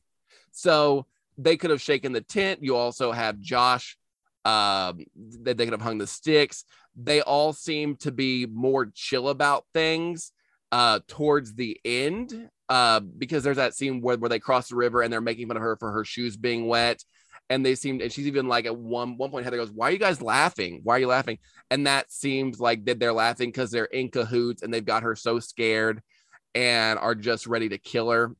[SPEAKER 7] So they could have shaken the tent. You also have Josh. Um, that they could have hung the sticks. They all seem to be more chill about things uh towards the end. Uh, because there's that scene where, where they cross the river and they're making fun of her for her shoes being wet. And they seem and she's even like at one one point Heather goes, Why are you guys laughing? Why are you laughing? And that seems like that they're laughing because they're in cahoots and they've got her so scared and are just ready to kill her.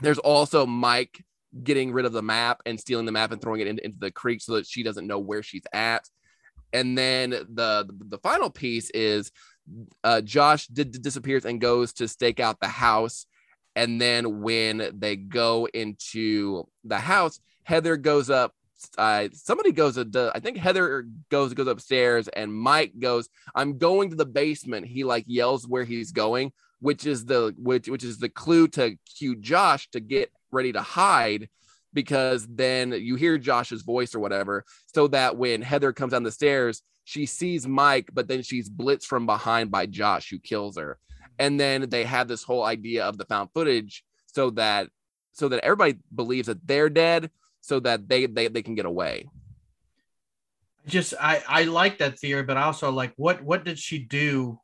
[SPEAKER 7] There's also Mike getting rid of the map and stealing the map and throwing it in- into the creek so that she doesn't know where she's at. And then the the final piece is uh, Josh disappears and goes to stake out the house. And then when they go into the house, Heather goes up. Uh, somebody goes. To, I think Heather goes goes upstairs, and Mike goes. I'm going to the basement. He like yells where he's going, which is the which which is the clue to cue Josh to get ready to hide because then you hear Josh's voice or whatever, so that when Heather comes down the stairs, she sees Mike, but then she's blitzed from behind by Josh, who kills her. And then they have this whole idea of the found footage, so that so that everybody believes that they're dead, so that they they, they can get away.
[SPEAKER 6] Just I I like that theory, but also like what what did she do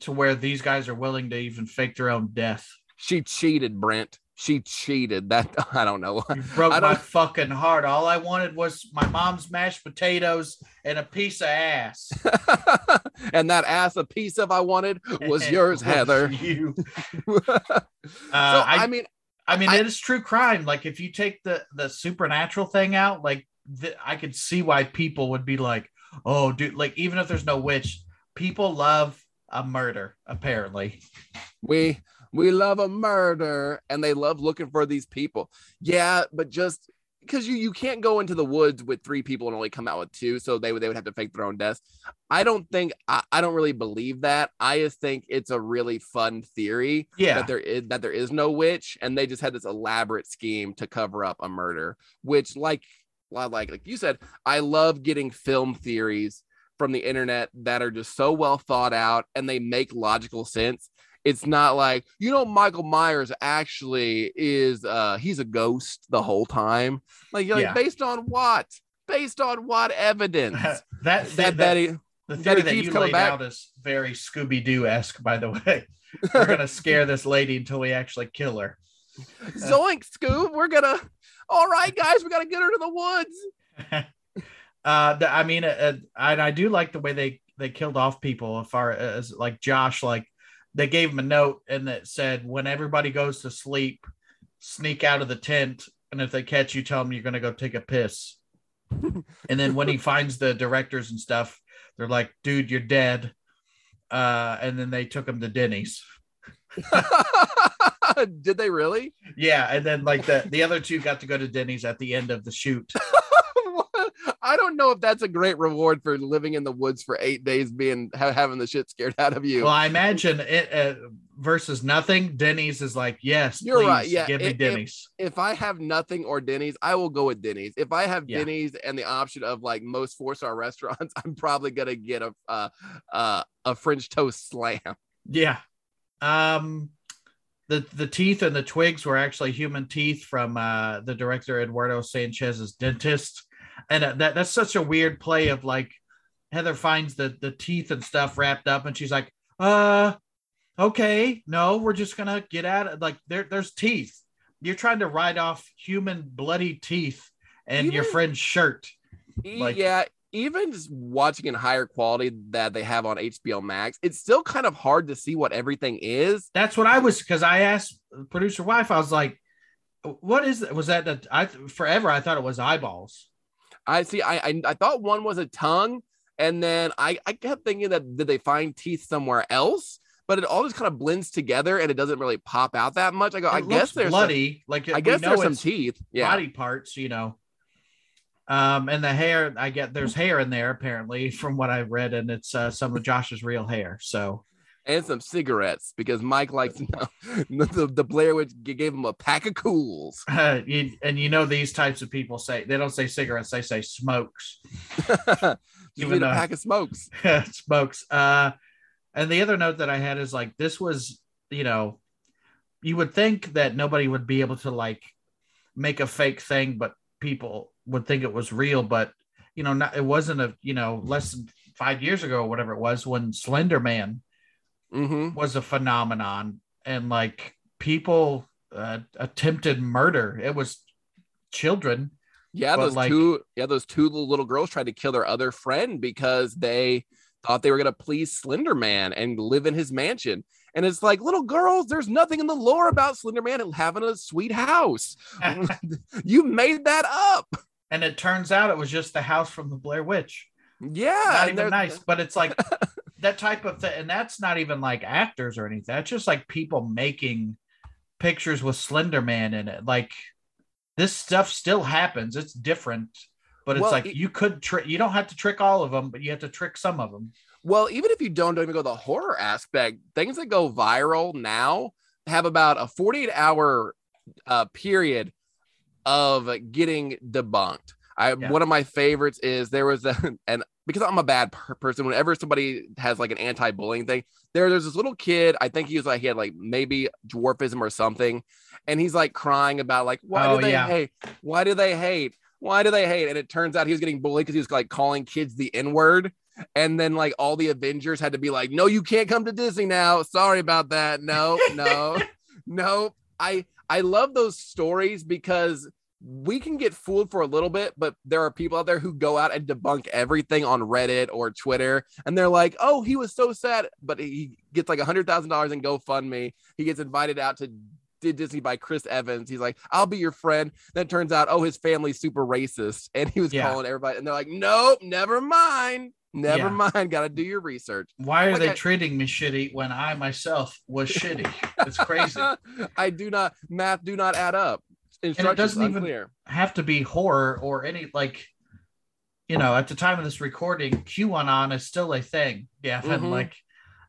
[SPEAKER 6] to where these guys are willing to even fake their own death?
[SPEAKER 7] She cheated, Brent. She cheated. That <laughs> I don't know.
[SPEAKER 6] You broke
[SPEAKER 7] I
[SPEAKER 6] my
[SPEAKER 7] don't-
[SPEAKER 6] fucking heart. All I wanted was my mom's mashed potatoes and a piece of ass. <laughs>
[SPEAKER 7] and that ass a piece of I wanted was <laughs> yours, Heather.
[SPEAKER 6] You.
[SPEAKER 7] so
[SPEAKER 6] Uh,
[SPEAKER 7] I,
[SPEAKER 6] I,
[SPEAKER 7] mean,
[SPEAKER 6] I mean,
[SPEAKER 7] I-
[SPEAKER 6] it is true crime. Like if you take the the supernatural thing out, like th- I could see why people would be like, "Oh, dude!" Like even if there's no witch, people love a murder. Apparently,
[SPEAKER 7] we we love a murder and they love looking for these people. Yeah, but just because you you can't go into the woods with three people and only come out with two, so they would they would have to fake their own deaths. I don't think I, I don't really believe that. I just think it's a really fun theory
[SPEAKER 6] yeah.
[SPEAKER 7] that there is that there is no witch, and they just had this elaborate scheme to cover up a murder. Which, like, like like you said, I love getting film theories from the internet that are just so well thought out and they make logical sense. It's not like you know Michael Myers actually is uh he's a ghost the whole time. Like you're
[SPEAKER 6] Yeah.
[SPEAKER 7] like based on what? Based on what evidence? <laughs>
[SPEAKER 6] that
[SPEAKER 7] that
[SPEAKER 6] that,
[SPEAKER 7] that he,
[SPEAKER 6] the theory
[SPEAKER 7] he
[SPEAKER 6] that
[SPEAKER 7] keeps
[SPEAKER 6] you laid
[SPEAKER 7] back.
[SPEAKER 6] out is very Scooby Doo esque. By the way, <laughs> we're gonna scare this lady until we actually kill her. <laughs>
[SPEAKER 7] Zoink, Scoob, we're gonna. All right, guys, we gotta get her to the woods.
[SPEAKER 6] uh the, i mean uh, uh, and i do like the way they they killed off people as far as like josh like they gave him a note and that said when everybody goes to sleep sneak out of the tent and if they catch you tell them you're going to go take a piss. <laughs> And then when he finds the directors and stuff they're like dude you're dead. Uh and then they took him to denny's. <laughs>
[SPEAKER 7] Did they really?
[SPEAKER 6] yeah and then like the the other two got to go to denny's at the end of the shoot <laughs> <laughs>
[SPEAKER 7] I don't know if that's a great reward for living in the woods for eight days, being ha- having the shit scared out of you.
[SPEAKER 6] Well, I imagine it. Uh, versus nothing, Denny's is like, yes,
[SPEAKER 7] You're
[SPEAKER 6] please
[SPEAKER 7] right, yeah,
[SPEAKER 6] give me
[SPEAKER 7] it- it-
[SPEAKER 6] Denny's.
[SPEAKER 7] if I have nothing or Denny's, I will go with Denny's. If I have
[SPEAKER 6] Yeah.
[SPEAKER 7] Denny's and the option of like most four star <laughs> restaurants, I'm probably gonna get a uh, uh, a French toast slam.
[SPEAKER 6] yeah. Um the the teeth and the twigs were actually human teeth from uh the director Eduardo Sanchez's dentist. And uh, that that's such a weird play of like Heather finds the the teeth and stuff wrapped up and she's like, uh okay, no, we're just gonna get at it. Like there there's teeth. You're trying to write off human bloody teeth and your friend's shirt. Like-
[SPEAKER 7] yeah, even just watching in higher quality that they have on HBO Max, it's still kind of hard to see what everything is.
[SPEAKER 6] That's what I was because I asked producer wife. I was like, "What is that? Was that the, I forever? I thought it was eyeballs."
[SPEAKER 7] I see. I, I I thought one was a tongue, and then I I kept thinking that did they find teeth somewhere else? But it all just kind of blends together, and it doesn't really pop out that much. I go. I
[SPEAKER 6] It
[SPEAKER 7] guess there's
[SPEAKER 6] bloody. like
[SPEAKER 7] Some, I guess there's some teeth. Yeah.
[SPEAKER 6] body parts, you know. Um, and the hair, I get there's hair in there apparently <laughs> from what I read, and it's uh, some of Josh's real hair. So
[SPEAKER 7] and some cigarettes because Mike likes <laughs> the, the Blair Witch gave him a pack of Kools. <laughs>
[SPEAKER 6] uh, you, and you know these types of people say they don't say cigarettes, they say smokes. <laughs>
[SPEAKER 7] you
[SPEAKER 6] Even
[SPEAKER 7] need a pack of smokes.
[SPEAKER 6] smokes. Uh, and the other note that I had is like this was, you know, you would think that nobody would be able to like make a fake thing, but people would think it was real. But you know, not, it wasn't a you know less than five years ago or whatever it was when Slender Man
[SPEAKER 7] Mm-hmm.
[SPEAKER 6] was a phenomenon, and like people uh, attempted murder. It was children.
[SPEAKER 7] Yeah, those
[SPEAKER 6] like-
[SPEAKER 7] two yeah, those two little, girls tried to kill their other friend because they thought they were gonna please Slender Man and live in his mansion. And it's like, little girls, there's nothing in the lore about Slender Man having a sweet house. <laughs> <laughs> you made that up.
[SPEAKER 6] and it turns out it was just the house from the Blair Witch.
[SPEAKER 7] Yeah.
[SPEAKER 6] not even nice, but it's like <laughs> that type of thing, and that's not even like actors or anything. That's just like people making pictures with Slender Man in it. Like this stuff still happens. It's different, but it's
[SPEAKER 7] Well,
[SPEAKER 6] like
[SPEAKER 7] it-
[SPEAKER 6] you could trick. You don't have to trick all of them, but you have to trick some of them.
[SPEAKER 7] Well, even if you don't, don't even go the horror aspect, things that go viral now have about a 48 hour uh, period of getting debunked. I
[SPEAKER 6] Yeah.
[SPEAKER 7] one of my favorites is there was a <laughs> and because I'm a bad per- person, whenever somebody has like an anti-bullying thing, there there's this little kid. I think he was like he had like maybe dwarfism or something, and he's like crying about like why
[SPEAKER 6] Oh,
[SPEAKER 7] do they
[SPEAKER 6] yeah.
[SPEAKER 7] hate? Why do they hate? Why do they hate? And it turns out he was getting bullied because he was like calling kids the N word. And then like all the Avengers had to be like, no, you can't come to Disney now. Sorry about that. No, no, <laughs> no. I I love those stories because we can get fooled for a little bit, but there are people out there who go out and debunk everything on Reddit or Twitter, and they're like, "Oh, he was so sad," but he gets like a hundred thousand dollars in GoFundMe. He gets invited out to did Disney by Chris Evans. He's like, "I'll be your friend." Then it turns out, oh, his family's super racist, and he was
[SPEAKER 6] Yeah.
[SPEAKER 7] calling everybody, and they're like, "Nope, never mind, never
[SPEAKER 6] Yeah.
[SPEAKER 7] mind. Got to do your research."
[SPEAKER 6] Why are
[SPEAKER 7] Like
[SPEAKER 6] they
[SPEAKER 7] I-
[SPEAKER 6] treating me shitty when I myself was shitty? It's crazy. <laughs>
[SPEAKER 7] I do not math do not add up. Instructions
[SPEAKER 6] doesn't even-
[SPEAKER 7] unclear.
[SPEAKER 6] have to be horror or any like you know at the time of this recording qanon is still a thing yeah and
[SPEAKER 7] Mhm.
[SPEAKER 6] like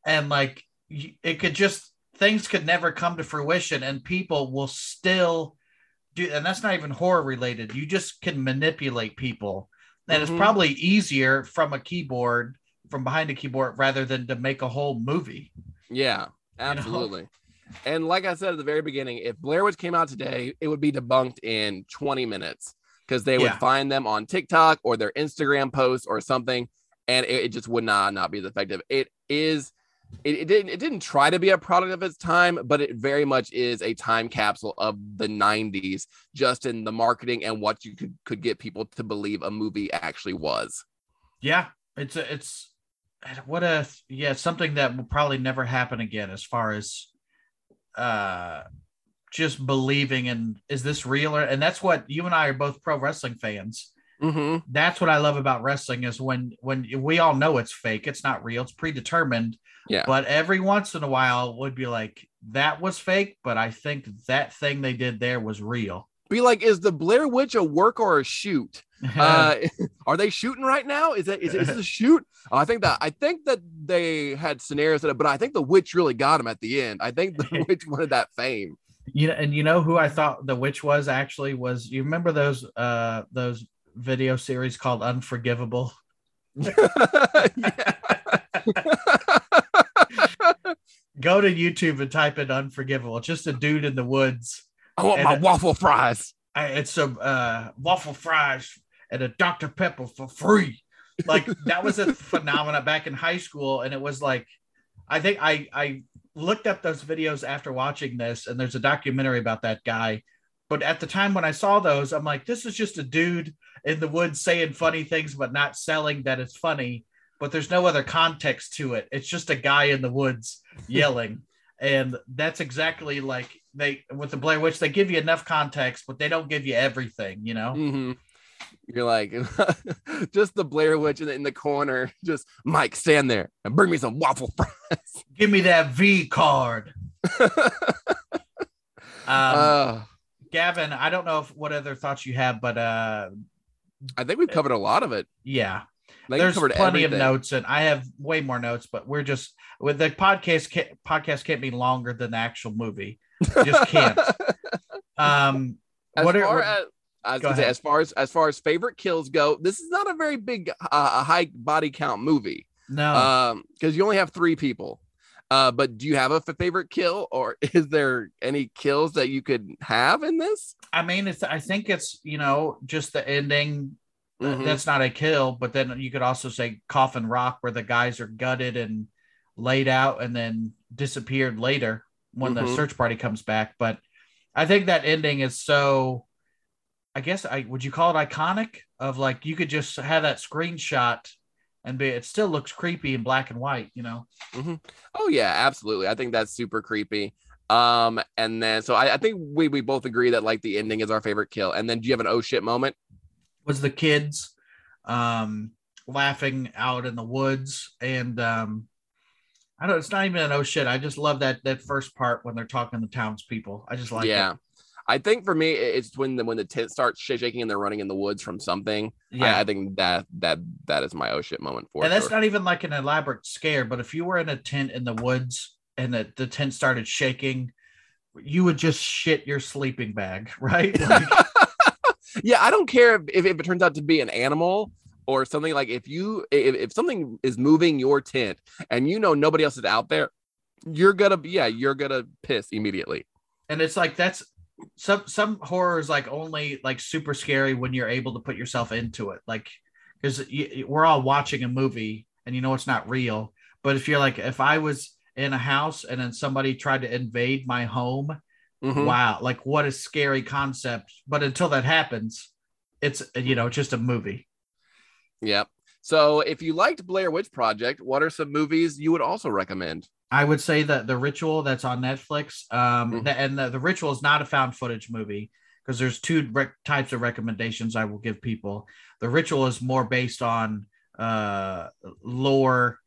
[SPEAKER 6] and like it could just things could never come to fruition and people will still do and that's not even horror related you just can manipulate people and
[SPEAKER 7] Mhm.
[SPEAKER 6] it's probably easier from a keyboard from behind a keyboard rather than to make a whole movie
[SPEAKER 7] Yeah,
[SPEAKER 6] know?
[SPEAKER 7] And like I said at the very beginning, if Blair Witch came out today, it would be debunked in 20 minutes because they would
[SPEAKER 6] Yeah.
[SPEAKER 7] find them on TikTok or their Instagram posts or something, and it, it just would not not be as effective. It is. It, it didn't. It didn't try to be a product of its time, but it very much is a time capsule of the '90s, just in the marketing and what you could could get people to believe a movie actually was.
[SPEAKER 6] yeah it's a, it's what a yeah something that will probably never happen again as far as uh just believing in is this real or and that's what you and I are both pro wrestling fans
[SPEAKER 7] Mm-hmm.
[SPEAKER 6] that's what I love about wrestling is when when we all know it's fake it's not real it's predetermined
[SPEAKER 7] Yeah.
[SPEAKER 6] but every once in a while would be like that was fake but I think that thing they did there was real
[SPEAKER 7] be like, is the Blair Witch a work or a shoot? <laughs> Uh, <laughs> are they shooting right now? Is it is it, is it a shoot? Oh, I think that I think that they had scenarios that, but I think the witch really got him at the end. I think the <laughs> witch wanted that fame.
[SPEAKER 6] you know, and you know who I thought the witch was actually was you remember those uh those video series called Unforgivable? Go to YouTube and type in Unforgivable. It's just a dude in the woods.
[SPEAKER 7] I want my
[SPEAKER 6] it-
[SPEAKER 7] waffle fries.
[SPEAKER 6] I, it's some uh, waffle fries and a Dr. Pepper for free. Like that was a <laughs> phenomenon back in high school, and it was like, I think I I looked up those videos after watching this, and there's a documentary about that guy. But at the time when I saw those, I'm like, this is just a dude in the woods saying funny things, but not selling that it's funny. But there's no other context to it. It's just a guy in the woods yelling. and that's exactly like they with the Blair Witch, they give you enough context, but they don't give you everything, you know?
[SPEAKER 7] hmm You're like <laughs> just the Blair Witch in the, in the corner. Just Mike, stand there and bring me some waffle fries. <laughs>
[SPEAKER 6] Give me that V card. <laughs> Um,
[SPEAKER 7] Uh,
[SPEAKER 6] Gavin, I don't know if what other thoughts you have, but uh,
[SPEAKER 7] I think we've covered a lot of it.
[SPEAKER 6] yeah,
[SPEAKER 7] we
[SPEAKER 6] there's plenty of notes, and I have way more notes. But we're just with the podcast. Ca- podcast can't be longer than the actual movie. Just can't. <laughs> Um,
[SPEAKER 7] as
[SPEAKER 6] what are-
[SPEAKER 7] far
[SPEAKER 6] what-
[SPEAKER 7] as I was say, as far as as far as favorite kills go, this is not a very big uh, high body count movie.
[SPEAKER 6] no,
[SPEAKER 7] Um, because you only have three people. Uh, but do you have a f- favorite kill, or <laughs> is there any kills that you could have in this?
[SPEAKER 6] I mean, it's. I think it's you know just the ending. uh,
[SPEAKER 7] Mhm.
[SPEAKER 6] That's not a kill, but then you could also say Coffin Rock, where the guys are gutted and laid out and then disappeared later when the
[SPEAKER 7] Mhm.
[SPEAKER 6] search party comes back. But I think that ending is so. I guess I would you call it iconic of like you could just have that screenshot and be it still looks creepy in black and white, you know.
[SPEAKER 7] Oh yeah, absolutely. I think that's super creepy. Um, and then so I, I think we we both agree that like the ending is our favorite kill. And then do you have an oh shit moment?
[SPEAKER 6] was the kids um laughing out in the woods and um I don't it's not even an oh shit. I just love that that first part when they're talking to townspeople. I just like
[SPEAKER 7] yeah.
[SPEAKER 6] it.
[SPEAKER 7] I think for me, it's when the when the tent starts shaking and they're running in the woods from something.
[SPEAKER 6] Yeah.
[SPEAKER 7] I, I think that that that is my oh shit moment for
[SPEAKER 6] and that's
[SPEAKER 7] sure.
[SPEAKER 6] not even like an elaborate scare, but if you were in a tent in the woods and the, the tent started shaking, you would just shit your sleeping bag, <laughs> right? Like, <laughs>
[SPEAKER 7] yeah, I don't care if, if, if it turns out to be an animal or something like if you if, if something is moving your tent and you know nobody else is out there, you're gonna yeah, you're gonna piss immediately.
[SPEAKER 6] and it's like that's some some horror is like only like super scary when you're able to put yourself into it like because we're all watching a movie and you know it's not real but if you're like if i was in a house and then somebody tried to invade my home
[SPEAKER 7] Mhm.
[SPEAKER 6] wow like what a scary concept but until that happens it's you know just a movie
[SPEAKER 7] Yep. So if you liked Blair Witch Project, what are some movies you would also recommend?
[SPEAKER 6] I would say that the ritual that's on Netflix, um,
[SPEAKER 7] Mhm.
[SPEAKER 6] the- and the, the ritual is not a found footage movie because there's two rec- types of recommendations I will give people. The ritual is more based on uh, lore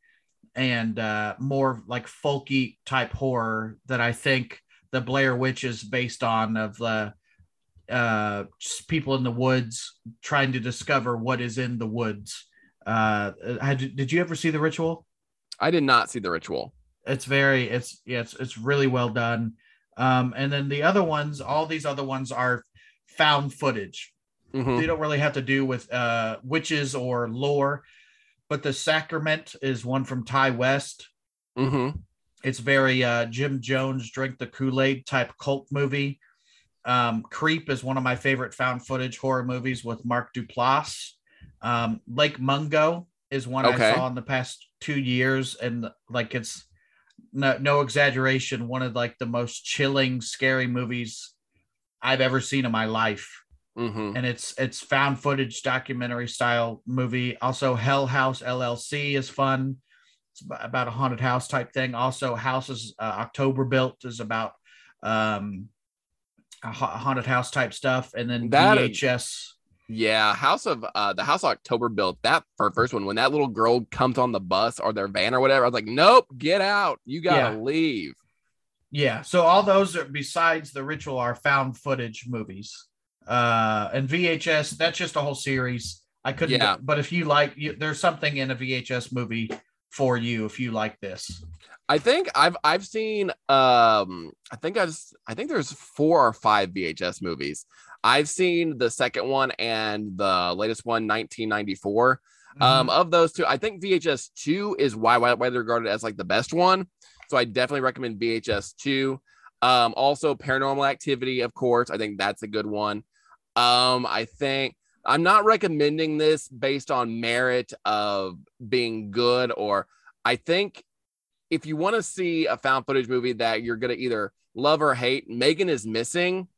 [SPEAKER 6] and uh, more like folky type horror that I think the Blair Witch is based on of the uh, people in the woods trying to discover what is in the woods. Uh, had, did you ever see the ritual?
[SPEAKER 7] I did not see the ritual.
[SPEAKER 6] it's very it's yeah it's, it's really well done um and then the other ones all these other ones are found footage
[SPEAKER 7] Mhm.
[SPEAKER 6] they don't really have to do with uh witches or lore but the sacrament is one from ti west
[SPEAKER 7] Mhm.
[SPEAKER 6] it's very uh jim jones drink the kool-aid type cult movie um creep is one of my favorite found footage horror movies with mark duplass um lake mungo is one
[SPEAKER 7] Okay.
[SPEAKER 6] i saw in the past two years and like it's no, no exaggeration one of like the most chilling scary movies i've ever seen in my life
[SPEAKER 7] Mhm.
[SPEAKER 6] and it's it's found footage documentary style movie. Also, Hell House LLC is fun. It's about a haunted house type thing. Also, Houses uh, October Built is about um haunted house type stuff, and then
[SPEAKER 7] That-
[SPEAKER 6] VHS.
[SPEAKER 7] Yeah, House of uh the House of October built that for first one when that little girl comes on the bus or their van or whatever. I was like, nope, get out. You gotta
[SPEAKER 6] Yeah.
[SPEAKER 7] leave.
[SPEAKER 6] Yeah, so all those are besides the ritual are found footage movies. uh, and VHS. That's just a whole series. I couldn't.
[SPEAKER 7] Yeah.
[SPEAKER 6] But if you like, you, there's something in a VHS movie for you if you like this.
[SPEAKER 7] I think I've I've seen um I think I've I think there's four or five VHS movies. I've seen the second one and the latest one 1994.
[SPEAKER 6] Mm-hmm.
[SPEAKER 7] Um of those two, I think VHS 2 is why why widely regarded as like the best one. So I definitely recommend VHS 2. Um also Paranormal Activity of course. I think that's a good one. Um I think I'm not recommending this based on merit of being good or I think if you want to see a found footage movie that you're going to either love or hate, Megan is Missing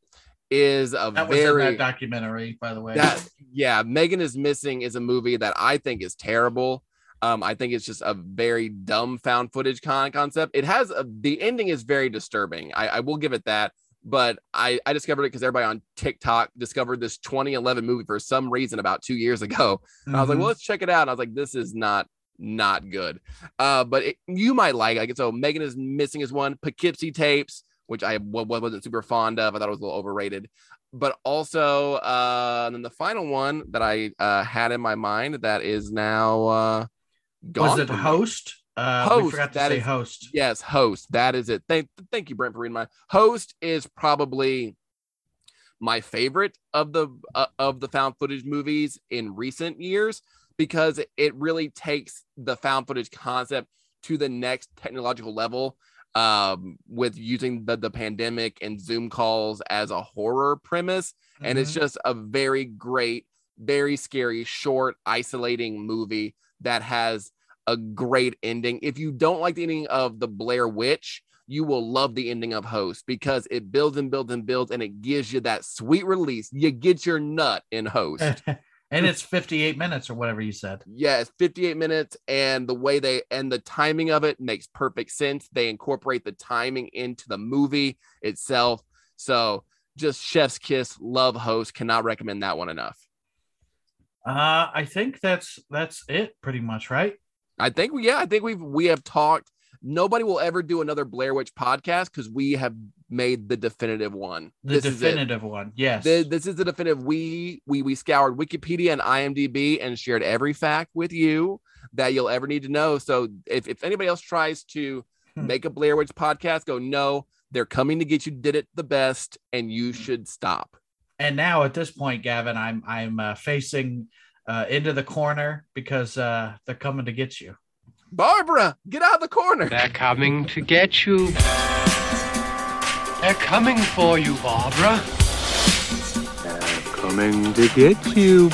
[SPEAKER 7] is a
[SPEAKER 6] that was in
[SPEAKER 7] very
[SPEAKER 6] that documentary, by the way.
[SPEAKER 7] that yeah, Megan is Missing is a movie that I think is terrible. Um, I think it's just a very dumb found footage con- concept. It has a, the ending is very disturbing. I, I will give it that. But I, I discovered it because everybody on TikTok discovered this 2011 movie for some reason about two years ago. And I was like,
[SPEAKER 6] Mhm.
[SPEAKER 7] well, let's check it out. And I was like, this is not not good. Uh, but it, you might like it. Like so, Megan is missing is one. Poughkeepsie tapes, which I wa- wa- wasn't super fond of. I thought it was a little overrated. But also, uh, and then the final one that I uh, had in my mind that is now uh, gone.
[SPEAKER 6] was it host? Uh, we
[SPEAKER 7] Host,
[SPEAKER 6] forgot to say
[SPEAKER 7] is-
[SPEAKER 6] host.
[SPEAKER 7] Yes, host. That is it. Thank, thank you, Brent, for reading my host is probably my favorite of the uh, of the found footage movies in recent years because it really takes the found footage concept to the next technological level um, with using the, the pandemic and Zoom calls as a horror premise. And it's just a very great, very scary, short, isolating movie that has a great ending. If you don't like the ending of The Blair Witch, you will love the ending of Host because it builds and builds and builds and it gives you that sweet release. You get your nut in Host. <laughs>
[SPEAKER 6] and it's 58 minutes or whatever you said.
[SPEAKER 7] yes 58 minutes, and the way they and the timing of it makes perfect sense. They incorporate the timing into the movie itself. So just chef's kiss, love host. Cannot recommend that one enough.
[SPEAKER 6] Uh, I think that's that's it pretty much, right?
[SPEAKER 7] I think we yeah, I think we've we have talked. Nobody will ever do another Blair Witch podcast because we have made the definitive one.
[SPEAKER 6] The
[SPEAKER 7] This is
[SPEAKER 6] definitive one. Yes.
[SPEAKER 7] Th- This is the definitive. We we we scoured Wikipedia and IMDb and shared every fact with you that you'll ever need to know. So if, if anybody else tries to
[SPEAKER 6] Hmm.
[SPEAKER 7] make a Blair Witch podcast, go no, they're coming to get you. Did it the best, and you
[SPEAKER 6] Hmm.
[SPEAKER 7] should stop.
[SPEAKER 6] and now at this point, Gavin, I'm I'm uh, facing uh, into the corner because uh, they're coming to get you.
[SPEAKER 7] Barbara, get out of the corner.
[SPEAKER 5] They're coming to get you. They're coming for you, Barbara. They're coming to get you.